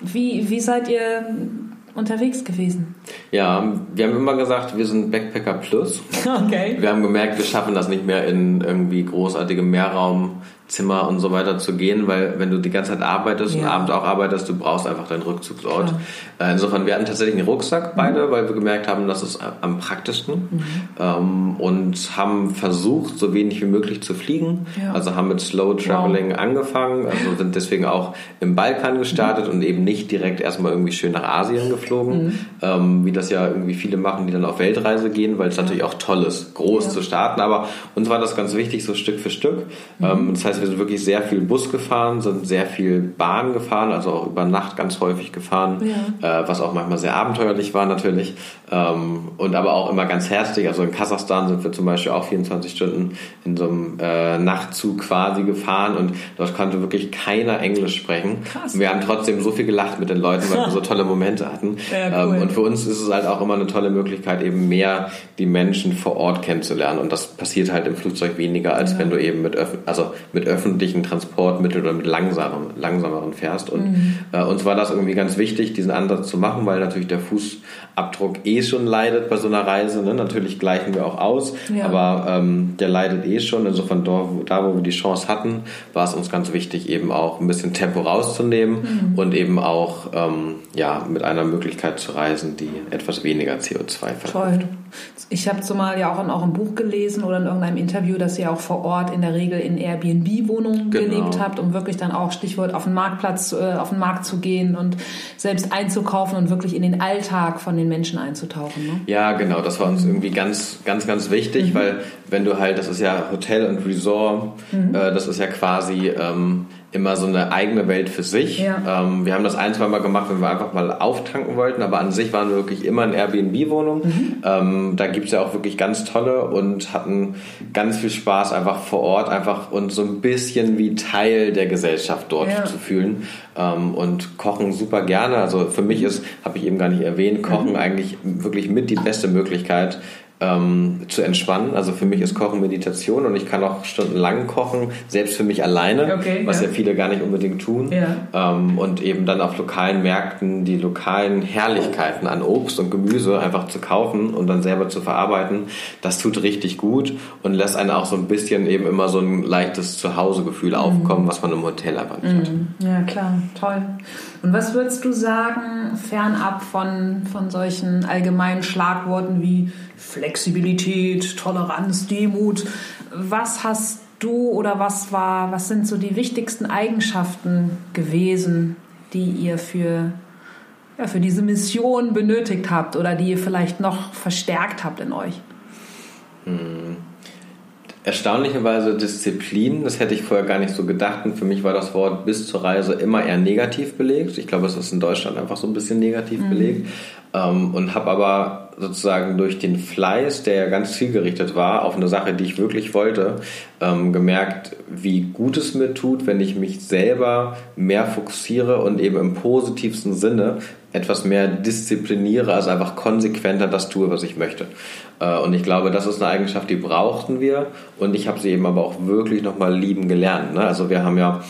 wie, wie seid ihr unterwegs gewesen? Ja, wir haben immer gesagt, wir sind Backpacker Plus. Okay. Wir haben gemerkt, wir schaffen das nicht mehr in irgendwie großartigem Mehrraum Zimmer und so weiter zu gehen, weil wenn du die ganze Zeit arbeitest ja. und abends auch arbeitest, du brauchst einfach deinen Rückzugsort. Klar. Äh, insofern, wir hatten tatsächlich einen Rucksack beide, mhm. weil wir gemerkt haben, das ist am praktischsten mhm. ähm, und haben versucht, so wenig wie möglich zu fliegen. Ja. Also haben mit Slow Traveling wow. angefangen, also sind deswegen auch im Balkan gestartet mhm. und eben nicht direkt erstmal irgendwie schön nach Asien geflogen, mhm. ähm, wie das ja irgendwie viele machen, die dann auf Weltreise gehen, weil es ja. natürlich auch toll ist, groß zu starten. Aber uns war das ganz wichtig, so Stück für Stück. Mhm. Ähm, das heißt, heißt, wir sind wirklich sehr viel Bus gefahren, sind sehr viel Bahn gefahren, also auch über Nacht ganz häufig gefahren, ja. äh, was auch manchmal sehr abenteuerlich war natürlich. Ähm, und aber auch immer ganz herzlich. Also in Kasachstan sind wir zum Beispiel auch 24 Stunden in so einem äh, Nachtzug quasi gefahren und dort konnte wirklich keiner Englisch sprechen. Krass. Wir haben trotzdem so viel gelacht mit den Leuten, weil wir so tolle Momente hatten. Ja, cool. ähm, und für uns ist es halt auch immer eine tolle Möglichkeit, eben mehr die Menschen vor Ort kennenzulernen. Und das passiert halt im Flugzeug weniger, als ja. wenn du eben mit, also mit öffentlichen Transportmitteln oder mit langsameren, langsameren fährst. Und mhm. äh, uns war das irgendwie ganz wichtig, diesen Ansatz zu machen, weil natürlich der Fußabdruck eh schon leidet bei so einer Reise. Ne? Natürlich gleichen wir auch aus, ja. aber ähm, der leidet eh schon. Insofern da, da, wo wir die Chance hatten, war es uns ganz wichtig, eben auch ein bisschen Tempo rauszunehmen mhm. und eben auch ähm, ja, mit einer Möglichkeit zu reisen, die etwas weniger CO2 verbraucht. Toll. Ich habe zumal ja auch in eurem Buch gelesen oder in irgendeinem Interview, dass ihr auch vor Ort in der Regel in Airbnb-Wohnungen genau. gelebt habt, um wirklich dann auch Stichwort auf den Marktplatz, äh, auf den Markt zu gehen und selbst einzukaufen und wirklich in den Alltag von den Menschen einzutauchen. Ne? Ja, genau. Das war uns mhm. irgendwie ganz, ganz, ganz wichtig, mhm. weil wenn du halt, das ist ja Hotel und Resort, mhm. äh, das ist ja quasi ähm, immer so eine eigene Welt für sich. Ja. Ähm, wir haben das ein, zwei Mal gemacht, wenn wir einfach mal auftanken wollten, aber an sich waren wir wirklich immer in Airbnb-Wohnung. Mhm. Ähm, da gibt's ja auch wirklich ganz tolle und hatten ganz viel Spaß einfach vor Ort, einfach uns so ein bisschen wie Teil der Gesellschaft dort ja. zu fühlen ähm, und kochen super gerne. Also für mich ist, habe ich eben gar nicht erwähnt, Kochen mhm. eigentlich wirklich mit die beste Möglichkeit, ähm, zu entspannen. Also für mich ist Kochen Meditation und ich kann auch stundenlang kochen, selbst für mich alleine, okay, was ja. ja. viele gar nicht unbedingt tun. Ja. Ähm, und eben dann auf lokalen Märkten die lokalen Herrlichkeiten an Obst und Gemüse einfach zu kaufen und dann selber zu verarbeiten, das tut richtig gut und lässt einen auch so ein bisschen eben immer so ein leichtes Zuhausegefühl mhm. aufkommen, was man im Hotel einfach nicht mhm. hat. Ja, klar, toll. Und was würdest du sagen, fernab von, von solchen allgemeinen Schlagworten wie Flexibilität, Toleranz, Demut. Was hast du oder was war, was sind so die wichtigsten Eigenschaften gewesen, die ihr für, ja, für diese Mission benötigt habt oder die ihr vielleicht noch verstärkt habt in euch? Hm. Erstaunlicherweise Disziplin, das hätte ich vorher gar nicht so gedacht. Und für mich war das Wort bis zur Reise immer eher negativ belegt. Ich glaube, es ist in Deutschland einfach so ein bisschen negativ mhm. belegt. Ähm, und habe aber sozusagen durch den Fleiß, der ja ganz zielgerichtet war, auf eine Sache, die ich wirklich wollte, ähm, gemerkt, wie gut es mir tut, wenn ich mich selber mehr fokussiere und eben im positivsten Sinne etwas mehr diszipliniere, also einfach konsequenter das tue, was ich möchte. Äh, und ich glaube, das ist eine Eigenschaft, die brauchten wir und ich habe sie eben aber auch wirklich nochmal lieben gelernt. Ne? Also wir haben ja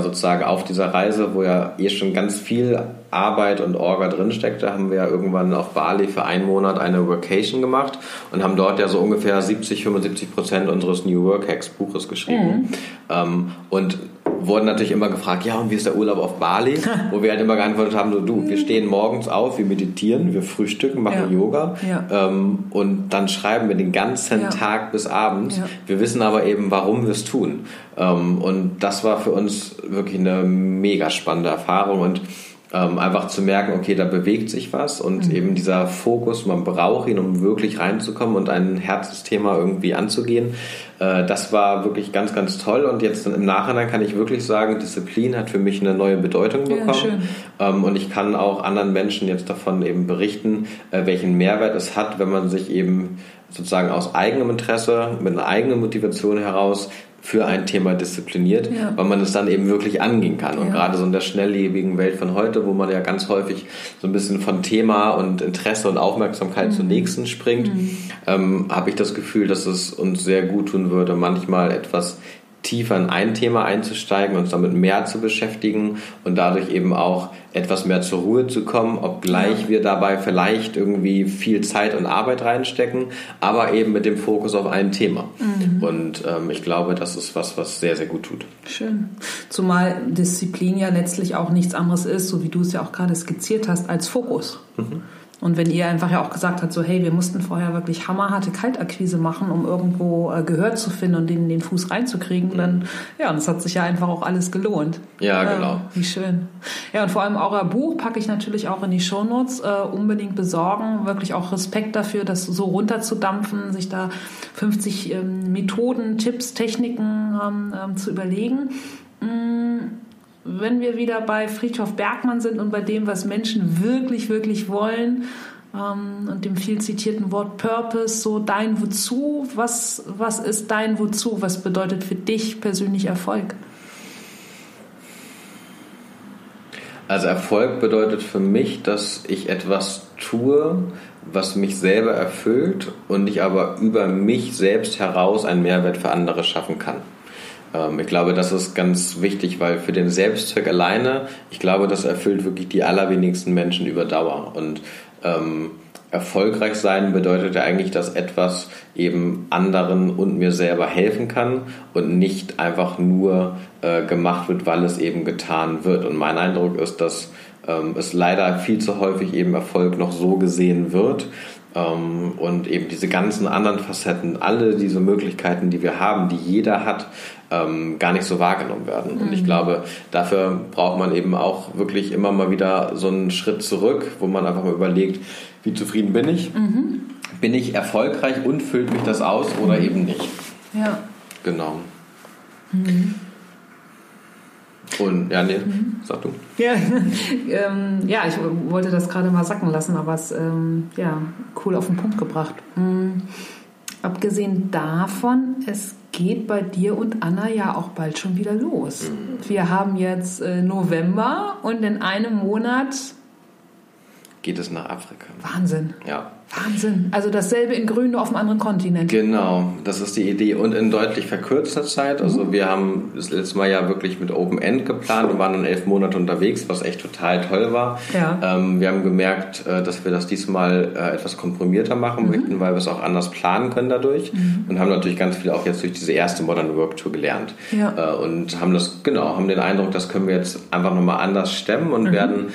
sozusagen auf dieser Reise, wo ja eh schon ganz viel Arbeit und Orga drinsteckte, haben wir ja irgendwann auf Bali für einen Monat eine Workation gemacht und haben dort ja so ungefähr 70, 75 Prozent unseres New Work Hacks Buches geschrieben. Mhm. Ähm, und wurden natürlich immer gefragt, ja, und wie ist der Urlaub auf Bali? Wo wir halt immer geantwortet haben, so du, wir stehen morgens auf, wir meditieren, wir frühstücken, machen ja. Yoga ja. Ähm, und dann schreiben wir den ganzen ja. Tag bis abends. Wir wissen aber eben, warum wir es tun. Ähm, und das war für uns wirklich eine mega spannende Erfahrung und ähm, einfach zu merken, okay, da bewegt sich was und mhm. eben dieser Fokus, man braucht ihn, um wirklich reinzukommen und ein Herzensthema irgendwie anzugehen. Äh, das war wirklich ganz, ganz toll. Und jetzt im Nachhinein kann ich wirklich sagen, Disziplin hat für mich eine neue Bedeutung bekommen. ja, ähm, und ich kann auch anderen Menschen jetzt davon eben berichten, äh, welchen Mehrwert es hat, wenn man sich eben sozusagen aus eigenem Interesse, mit einer eigenen Motivation heraus für ein Thema diszipliniert, ja. weil man es dann eben wirklich angehen kann. Und ja. gerade so in der schnelllebigen Welt von heute, wo man ja ganz häufig so ein bisschen von Thema und Interesse und Aufmerksamkeit mhm. zum nächsten springt, mhm. ähm, habe ich das Gefühl, dass es uns sehr gut tun würde, manchmal etwas tiefer in ein Thema einzusteigen, uns damit mehr zu beschäftigen und dadurch eben auch etwas mehr zur Ruhe zu kommen, obgleich wir dabei vielleicht irgendwie viel Zeit und Arbeit reinstecken, aber eben mit dem Fokus auf ein Thema. Mhm. Und ähm, ich glaube, das ist was, was sehr, sehr gut tut. Schön. Zumal Disziplin ja letztlich auch nichts anderes ist, so wie du es ja auch gerade skizziert hast, als Fokus. Mhm. Und wenn ihr einfach ja auch gesagt habt, so hey, wir mussten vorher wirklich hammerharte Kaltakquise machen, um irgendwo äh, Gehör zu finden und den, den Fuß reinzukriegen, dann ja, das hat sich ja einfach auch alles gelohnt. Ja, genau. wie schön. Ja, und vor allem euer Buch packe ich natürlich auch in die Shownotes. Äh, unbedingt besorgen. Wirklich auch Respekt dafür, das so runterzudampfen, sich da 50 ähm, Methoden, Tipps, Techniken ähm, ähm, zu überlegen. Mm wenn wir wieder bei Friedhof Bergmann sind und bei dem, was Menschen wirklich, wirklich wollen ähm, und dem viel zitierten Wort Purpose, so dein Wozu, was, was ist dein Wozu? Was bedeutet für dich persönlich Erfolg? Also Erfolg bedeutet für mich, dass ich etwas tue, was mich selber erfüllt und ich aber über mich selbst heraus einen Mehrwert für andere schaffen kann. Ähm, ich glaube, das ist ganz wichtig, weil für den Selbstzweck alleine, ich glaube, das erfüllt wirklich die allerwenigsten Menschen über Dauer. Und ähm, erfolgreich sein bedeutet ja eigentlich, dass etwas eben anderen und mir selber helfen kann und nicht einfach nur äh, gemacht wird, weil es eben getan wird. Und mein Eindruck ist, dass ähm, es leider viel zu häufig eben Erfolg noch so gesehen wird, und eben diese ganzen anderen Facetten, alle diese Möglichkeiten, die wir haben, die jeder hat, ähm, gar nicht so wahrgenommen werden. Und ich mhm. glaube, dafür braucht man eben auch wirklich immer mal wieder so einen Schritt zurück, wo man einfach mal überlegt, wie zufrieden bin ich? Mhm. Bin ich erfolgreich und füllt mich das aus oder mhm. eben nicht? Ja. Genau. Mhm. Und ja, nee, mhm. sag du. Ja, ähm, ja, ich wollte das gerade mal sacken lassen, aber es ähm, ja cool auf den Punkt gebracht. Mhm. Abgesehen davon, es geht bei dir und Anna ja auch bald schon wieder los. Mhm. Wir haben jetzt äh, November und in einem Monat geht es nach Afrika. Wahnsinn. Ja. Wahnsinn. Also dasselbe in Grün, nur auf einem anderen Kontinent. Genau, das ist die Idee. Und in deutlich verkürzter Zeit. Also mhm. wir haben das letzte Mal ja wirklich mit Open End geplant und waren dann elf Monate unterwegs, was echt total toll war. Ja. Ähm, wir haben gemerkt, äh, dass wir das diesmal äh, etwas komprimierter machen mhm. möchten, weil wir es auch anders planen können dadurch. Mhm. Und haben natürlich ganz viel auch jetzt durch diese erste Modern Work Tour gelernt. Ja. Äh, und haben das, genau, haben den Eindruck, das können wir jetzt einfach nochmal anders stemmen und mhm. werden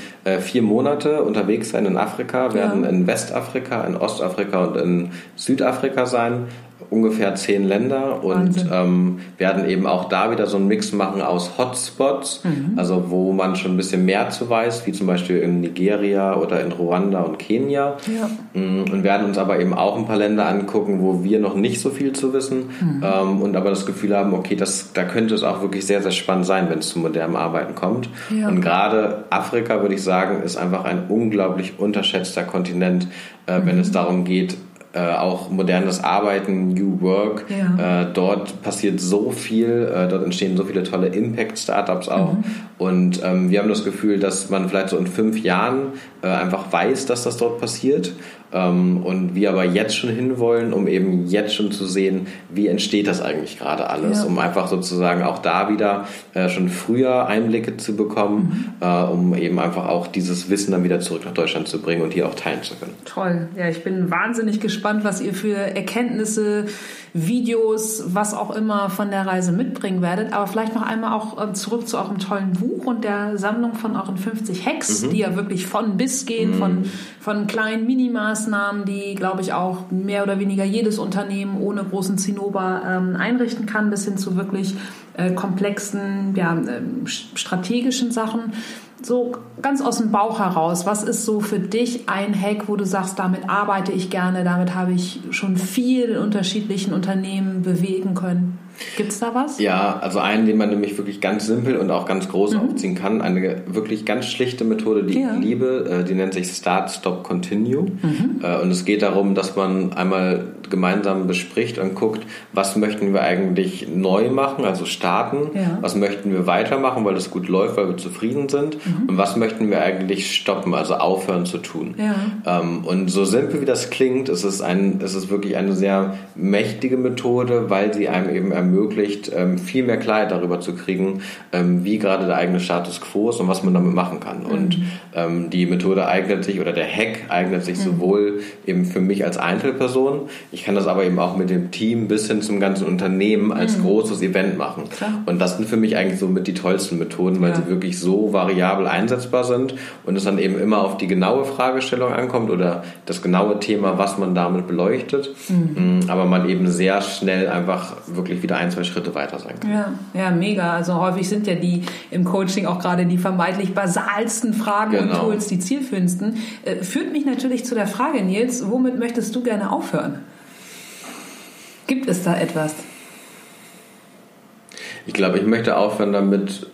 vier Monate unterwegs sein in Afrika, werden ja. in Westafrika, in Ostafrika und in Südafrika sein ungefähr zehn Länder und ähm, werden eben auch da wieder so einen Mix machen aus Hotspots, mhm. also wo man schon ein bisschen mehr zu weiß, wie zum Beispiel in Nigeria oder in Ruanda und Kenia. Ja. Mm, und werden uns aber eben auch ein paar Länder angucken, wo wir noch nicht so viel zu wissen mhm. ähm, und aber das Gefühl haben, okay, das, da könnte es auch wirklich sehr, sehr spannend sein, wenn es zu modernem Arbeiten kommt. Ja. Und gerade Afrika, würde ich sagen, ist einfach ein unglaublich unterschätzter Kontinent, äh, mhm. wenn es darum geht, äh, auch modernes Arbeiten, New Work. Ja. Äh, dort passiert so viel, äh, dort entstehen so viele tolle Impact-Startups auch. Mhm. Und ähm, wir haben das Gefühl, dass man vielleicht so in fünf Jahren äh, einfach weiß, dass das dort passiert und wir aber jetzt schon hinwollen, um eben jetzt schon zu sehen, wie entsteht das eigentlich gerade alles, ja. um einfach sozusagen auch da wieder äh, schon früher Einblicke zu bekommen, mhm. äh, um eben einfach auch dieses Wissen dann wieder zurück nach Deutschland zu bringen und hier auch teilen zu können. Toll. Ja, ich bin wahnsinnig gespannt, was ihr für Erkenntnisse Videos, was auch immer von der Reise mitbringen werdet. Aber vielleicht noch einmal auch ähm, zurück zu eurem tollen Buch und der Sammlung von euren 50 Hacks, mhm. die ja wirklich von bis gehen, mhm. von, von kleinen Minimaßnahmen, die, glaube ich, auch mehr oder weniger jedes Unternehmen ohne großen Zinnober ähm, einrichten kann, bis hin zu wirklich äh, komplexen, ja, äh, strategischen Sachen so ganz aus dem Bauch heraus, was ist so für dich ein Hack, wo du sagst, damit arbeite ich gerne, damit habe ich schon viel unterschiedlichen Unternehmen bewegen können? Gibt es da was? Ja, also einen, den man nämlich wirklich ganz simpel und auch ganz groß mhm. aufziehen kann. Eine wirklich ganz schlichte Methode, die ja. ich liebe, äh, die nennt sich Start, Stop, Continue. Mhm. Äh, und es geht darum, dass man einmal gemeinsam bespricht und guckt, was möchten wir eigentlich neu machen, also starten, ja. was möchten wir weitermachen, weil es gut läuft, weil wir zufrieden sind mhm. und was möchten wir eigentlich stoppen, also aufhören zu tun. Ja. Ähm, und so simpel wie das klingt, ist es, ein, ist es wirklich eine sehr mächtige Methode, weil sie einem eben ermöglicht, ähm, viel mehr Klarheit darüber zu kriegen, ähm, wie gerade der eigene Status quo ist und was man damit machen kann. Mhm. Und ähm, die Methode eignet sich oder der Hack eignet sich mhm. sowohl eben für mich als Einzelperson, ich kann das aber eben auch mit dem Team bis hin zum ganzen Unternehmen als mhm. großes Event machen. Klar. Und das sind für mich eigentlich so mit die tollsten Methoden, weil ja. sie wirklich so variabel einsetzbar sind und es dann eben immer auf die genaue Fragestellung ankommt oder das genaue Thema, was man damit beleuchtet, mhm. aber man eben sehr schnell einfach wirklich wieder ein, zwei Schritte weiter sein kann. Ja, ja, mega. Also häufig sind ja die im Coaching auch gerade die vermeintlich basalsten Fragen genau. und Tools die zielführendsten. Äh, führt mich natürlich zu der Frage, Nils, womit möchtest du gerne aufhören? Gibt es da etwas? Ich glaube, ich möchte aufhören damit,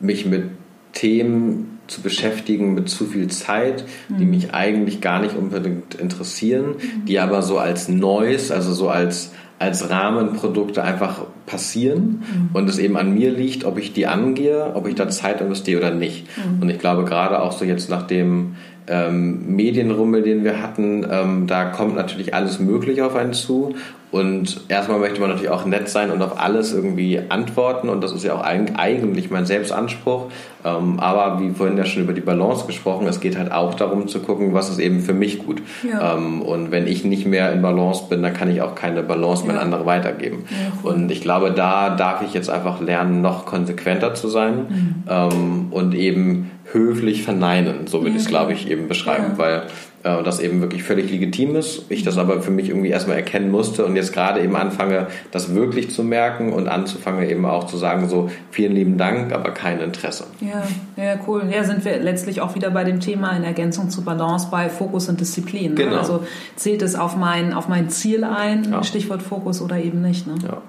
mich mit Themen zu beschäftigen mit zu viel Zeit, die mhm. mich eigentlich gar nicht unbedingt interessieren, mhm. die aber so als Neues, also so als als Rahmenprodukte einfach passieren mhm. und es eben an mir liegt, ob ich die angehe, ob ich da Zeit investiere oder nicht. Mhm. Und ich glaube gerade auch so jetzt nach dem ähm, Medienrummel, den wir hatten, ähm, da kommt natürlich alles Mögliche auf einen zu. Und erstmal möchte man natürlich auch nett sein und auf alles irgendwie antworten. Und das ist ja auch eigentlich mein Selbstanspruch. Ähm, aber wie vorhin ja schon über die Balance gesprochen, es geht halt auch darum zu gucken, was ist eben für mich gut. Ja. Ähm, und wenn ich nicht mehr in Balance bin, dann kann ich auch keine Balance mehr ja. an andere weitergeben. Ja, und ich glaube, da darf ich jetzt einfach lernen, noch konsequenter zu sein mhm. Ähm, und eben höflich verneinen, so würde ich es, glaube ich, eben beschreiben, weil äh, das eben wirklich völlig legitim ist. Ich das aber für mich irgendwie erstmal erkennen musste und jetzt gerade eben anfange, das wirklich zu merken und anzufangen eben auch zu sagen, so vielen lieben Dank, aber kein Interesse. Ja, ja, cool. Ja, sind wir letztlich auch wieder bei dem Thema in Ergänzung zu Balance bei Fokus und Disziplin. Ne? Genau. Also zählt es auf mein, auf mein Ziel ein, ja. Stichwort Fokus oder eben nicht. Ne? Ja. ja.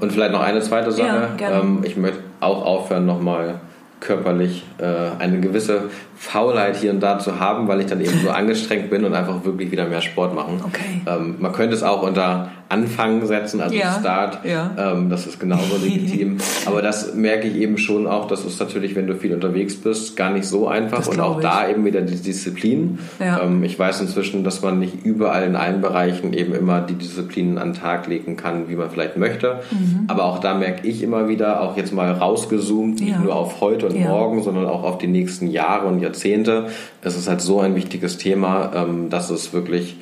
Und vielleicht noch eine zweite Sache. Ja, ähm, ich möchte auch aufhören, nochmal körperlich äh, eine gewisse Faulheit hier und da zu haben, weil ich dann eben so angestrengt bin und einfach wirklich wieder mehr Sport machen. Okay. Ähm, man könnte es auch unter Anfang setzen, also ja, Start. Ja. Ähm, das ist genauso legitim. Aber das merke ich eben schon auch, dass es natürlich, wenn du viel unterwegs bist, gar nicht so einfach. Das und auch ich. da eben wieder die Disziplin. Ja. Ähm, ich weiß inzwischen, dass man nicht überall in allen Bereichen eben immer die Disziplinen an den Tag legen kann, wie man vielleicht möchte. Mhm. Aber auch da merke ich immer wieder, auch jetzt mal rausgezoomt, nicht nur auf heute und morgen, sondern auch auf die nächsten Jahre und Jahrzehnte. Es ist halt so ein wichtiges Thema, ähm, dass es wirklich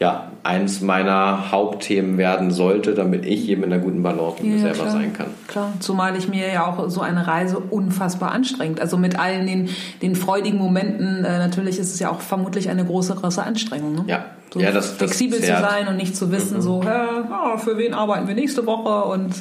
ja, eins meiner Hauptthemen werden sollte, damit ich eben in einer guten Balance mit ja, mir selber klar, sein kann. Klar, zumal ich mir ja auch so eine Reise unfassbar anstrengt. Also mit allen den, den freudigen Momenten, äh, natürlich ist es ja auch vermutlich eine große, große Anstrengung. Ne? Ja. So ja, das, flexibel das zu sein und nicht zu wissen, mhm. so, ja, für wen arbeiten wir nächste Woche und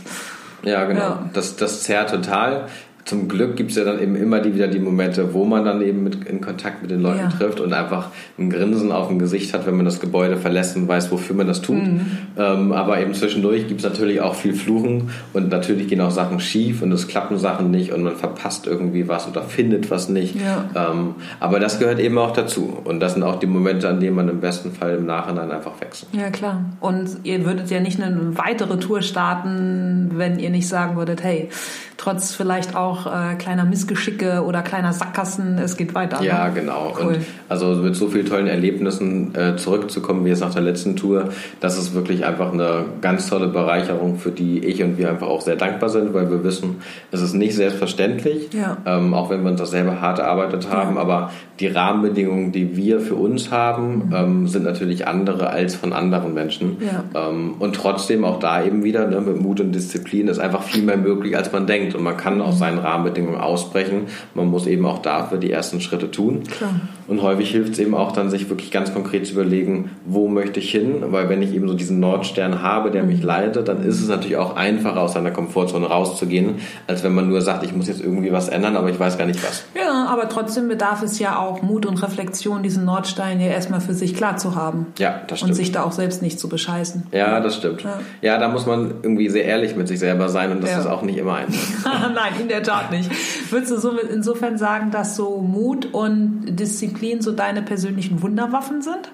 ja, genau. Ja. Das, das zerrt total zum Glück gibt es ja dann eben immer die, wieder die Momente, wo man dann eben mit, in Kontakt mit den Leuten ja. trifft und einfach ein Grinsen auf dem Gesicht hat, wenn man das Gebäude verlässt und weiß, wofür man das tut. Mhm. Ähm, aber eben zwischendurch gibt es natürlich auch viel Fluchen und natürlich gehen auch Sachen schief und es klappen Sachen nicht und man verpasst irgendwie was oder findet was nicht. Ja. Ähm, aber das gehört eben auch dazu. Und das sind auch die Momente, an denen man im besten Fall im Nachhinein einfach wächst. Ja, klar. Und ihr würdet ja nicht eine weitere Tour starten, wenn ihr nicht sagen würdet, hey, trotz vielleicht auch äh, kleiner Missgeschicke oder kleiner Sackgassen, es geht weiter. Ja, ne? genau. Cool. Und also mit so vielen tollen Erlebnissen äh, zurückzukommen, wie jetzt nach der letzten Tour, das ist wirklich einfach eine ganz tolle Bereicherung, für die ich und wir einfach auch sehr dankbar sind, weil wir wissen, es ist nicht selbstverständlich, ja. ähm, auch wenn wir uns das selber hart erarbeitet haben, ja. aber die Rahmenbedingungen, die wir für uns haben, mhm. ähm, sind natürlich andere als von anderen Menschen. Ja. Ähm, und trotzdem auch da eben wieder ne, mit Mut und Disziplin ist einfach viel mehr möglich, als man denkt. Und man kann aus mhm. seinen Rahmenbedingungen ausbrechen. Man muss eben auch dafür die ersten Schritte tun. Klar. Und häufig hilft es eben auch dann, sich wirklich ganz konkret zu überlegen, wo möchte ich hin? Weil wenn ich eben so diesen Nordstern habe, der mich mhm. leitet, dann ist es natürlich auch einfacher, aus seiner Komfortzone rauszugehen, als wenn man nur sagt, ich muss jetzt irgendwie was ändern, aber ich weiß gar nicht was. Ja, aber trotzdem bedarf es ja auch Mut und Reflexion, diesen Nordstein ja erstmal für sich klar zu haben. Ja, das stimmt. Und sich da auch selbst nicht zu bescheißen. Ja, das stimmt. Ja, ja da muss man irgendwie sehr ehrlich mit sich selber sein und das ja. ist auch nicht immer einfach. Nein, in der Tat nicht. Würdest du so insofern sagen, dass so Mut und Disziplin so deine persönlichen Wunderwaffen sind?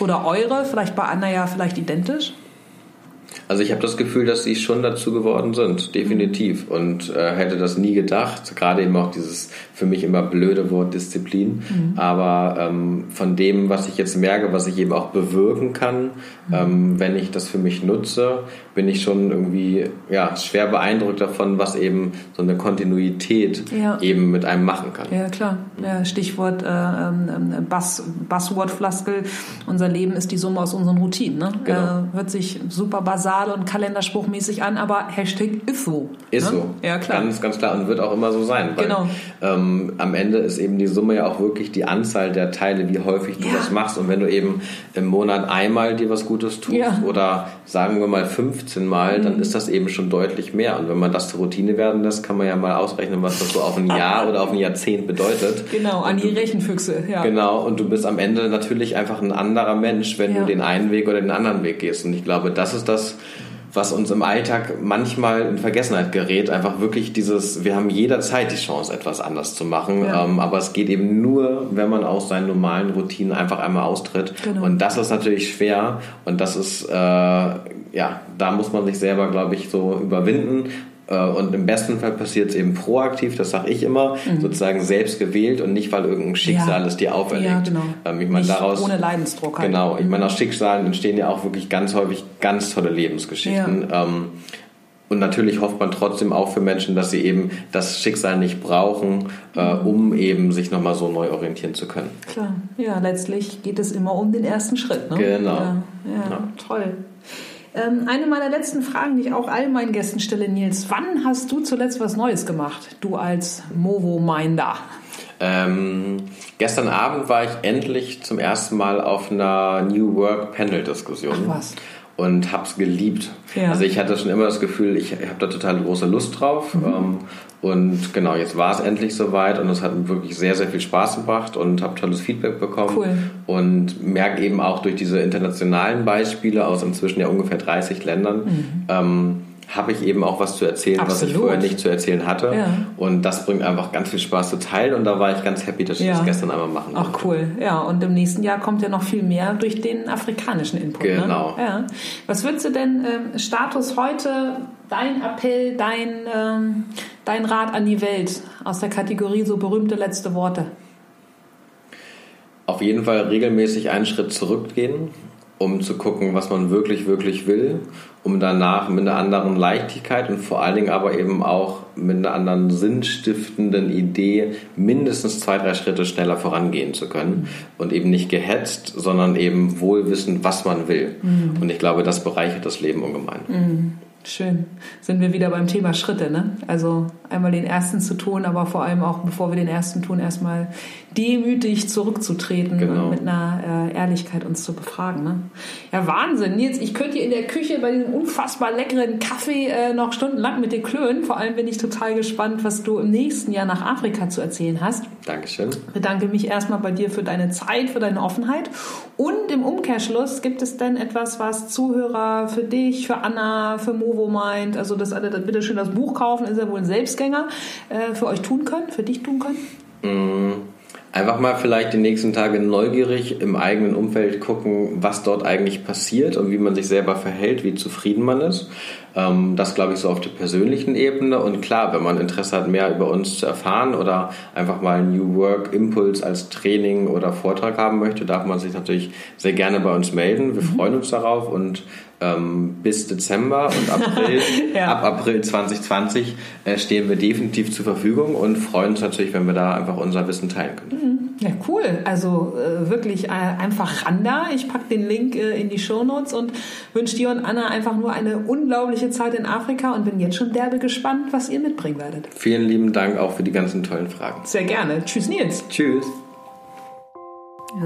Oder eure? Vielleicht bei Anna ja vielleicht identisch? Also ich habe das Gefühl, dass sie schon dazu geworden sind, definitiv. Und äh, hätte das nie gedacht. Gerade eben auch dieses für mich immer blöde Wort Disziplin. Mhm. Aber ähm, von dem, was ich jetzt merke, was ich eben auch bewirken kann, mhm. ähm, wenn ich das für mich nutze, bin ich schon irgendwie ja, schwer beeindruckt davon, was eben so eine Kontinuität ja. eben mit einem machen kann. Ja, klar. Ja, Stichwort äh, ähm, Bass, Buzzword-Floskel. Unser Leben ist die Summe aus unseren Routinen. Ne? Genau. Äh, hört sich super basal und kalenderspruchmäßig an, aber Hashtag ist so. Ist ne? so. Ja, klar. Ganz, ganz klar und wird auch immer so sein. Weil, genau. Ähm, am Ende ist eben die Summe ja auch wirklich die Anzahl der Teile, wie häufig du ja. das machst. Und wenn du eben im Monat einmal dir was Gutes tust oder sagen wir mal fünf 15 Mal, mhm. dann ist das eben schon deutlich mehr. Und wenn man das zur Routine werden lässt, kann man ja mal ausrechnen, was das so auf ein Jahr oder auf ein Jahrzehnt bedeutet. Genau, an die Rechenfüchse, ja. Genau, und du bist am Ende natürlich einfach ein anderer Mensch, wenn ja. du den einen Weg oder den anderen Weg gehst. Und ich glaube, das ist das, was uns im Alltag manchmal in Vergessenheit gerät. Einfach wirklich dieses, wir haben jederzeit die Chance, etwas anders zu machen. Ja. Ähm, aber es geht eben nur, wenn man aus seinen normalen Routinen einfach einmal austritt. Genau. Und das ist natürlich schwer. Und das ist, äh, ja, da muss man sich selber, glaube ich, so überwinden. Äh, und im besten Fall passiert es eben proaktiv, das sage ich immer, mhm. sozusagen selbst gewählt und nicht, weil irgendein Schicksal ja. es dir auferlegt. Ja, genau. Ähm, ich meine, daraus, ohne Leidensdruck. Halt. Genau, ich meine, aus Schicksalen entstehen ja auch wirklich ganz häufig ganz tolle Lebensgeschichten. Ja. Ähm, und natürlich hofft man trotzdem auch für Menschen, dass sie eben das Schicksal nicht brauchen, äh, mhm. um eben sich nochmal so neu orientieren zu können. Klar, ja, letztlich geht es immer um den ersten Schritt. Ne? Genau. Ja, ja, ja. toll. Ähm, eine meiner letzten Fragen, die ich auch all meinen Gästen stelle, Nils. Wann hast du zuletzt was Neues gemacht? Du als Movo-Minder. Ähm, gestern Abend war ich endlich zum ersten Mal auf einer New Work Panel Diskussion. Ach was und habe es geliebt. Ja. Also ich hatte schon immer das Gefühl, ich habe da total große Lust drauf. Mhm. Ähm, und genau, jetzt war es endlich soweit und es hat wirklich sehr, sehr viel Spaß gebracht und habe tolles Feedback bekommen. Cool. Und merke eben auch durch diese internationalen Beispiele aus inzwischen ja ungefähr 30 Ländern, mhm. ähm, habe ich eben auch was zu erzählen, Absolut. was ich vorher nicht zu erzählen hatte. Ja. Und das bringt einfach ganz viel Spaß zu teilen. Und da war ich ganz happy, dass ich ja. das gestern einmal machen konnte. Ach cool. Ja, und im nächsten Jahr kommt ja noch viel mehr durch den afrikanischen Input. Ne? Genau. Ne? Ja. Was würdest du denn ähm, Status heute, dein Appell, dein, ähm, dein Rat an die Welt aus der Kategorie so berühmte letzte Worte? Auf jeden Fall regelmäßig einen Schritt zurückgehen um zu gucken, was man wirklich, wirklich will, um danach mit einer anderen Leichtigkeit und vor allen Dingen aber eben auch mit einer anderen sinnstiftenden Idee mindestens zwei, drei Schritte schneller vorangehen zu können und eben nicht gehetzt, sondern eben wohl wissen, was man will. Mhm. Und ich glaube, das bereichert das Leben ungemein. Mhm. Schön. Sind wir wieder beim Thema Schritte, ne? Also einmal den ersten zu tun, aber vor allem auch, bevor wir den ersten tun, erstmal demütig zurückzutreten genau. und mit einer äh, Ehrlichkeit uns zu befragen. Ne? Ja, Wahnsinn. Jetzt, ich könnte hier in der Küche bei diesem unfassbar leckeren Kaffee äh, noch stundenlang mit dir klönen. Vor allem bin ich total gespannt, was du im nächsten Jahr nach Afrika zu erzählen hast. Dankeschön. Ich bedanke mich erstmal bei dir für deine Zeit, für deine Offenheit. Und im Umkehrschluss, gibt es denn etwas, was Zuhörer für dich, für Anna, für Movo meint, also dass alle bitte schön das Buch kaufen, ist ja wohl ein Selbstgänger, äh, für euch tun können, für dich tun können? Mm einfach mal vielleicht die nächsten Tage neugierig im eigenen Umfeld gucken, was dort eigentlich passiert und wie man sich selber verhält, wie zufrieden man ist. Ähm, das glaube ich so auf der persönlichen Ebene. Und klar, wenn man Interesse hat, mehr über uns zu erfahren oder einfach mal New Work Impuls als Training oder Vortrag haben möchte, darf man sich natürlich sehr gerne bei uns melden. Wir mhm. freuen uns darauf und ähm, bis Dezember und April, ja. ab April 2020 äh, stehen wir definitiv zur Verfügung und freuen uns natürlich, wenn wir da einfach unser Wissen teilen können. Mhm. Ja, cool. Also äh, wirklich äh, einfach ran da. Ich packe den Link äh, in die Show Notes und wünsche dir und Anna einfach nur eine unglaubliche Zeit in Afrika und bin jetzt schon derbe gespannt, was ihr mitbringen werdet. Vielen lieben Dank auch für die ganzen tollen Fragen. Sehr gerne. Tschüss, Nils. Tschüss.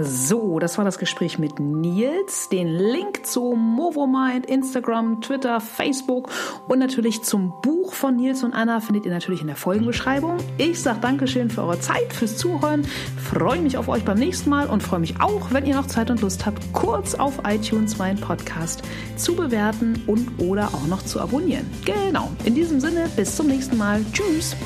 So, das war das Gespräch mit Nils. Den Link zu Movomind, Instagram, Twitter, Facebook und natürlich zum Buch von Nils und Anna findet ihr natürlich in der Folgenbeschreibung. Ich sage Dankeschön für eure Zeit, fürs Zuhören. Freue mich auf euch beim nächsten Mal und freue mich auch, wenn ihr noch Zeit und Lust habt, kurz auf iTunes meinen Podcast zu bewerten und oder auch noch zu abonnieren. Genau. In diesem Sinne, bis zum nächsten Mal. Tschüss.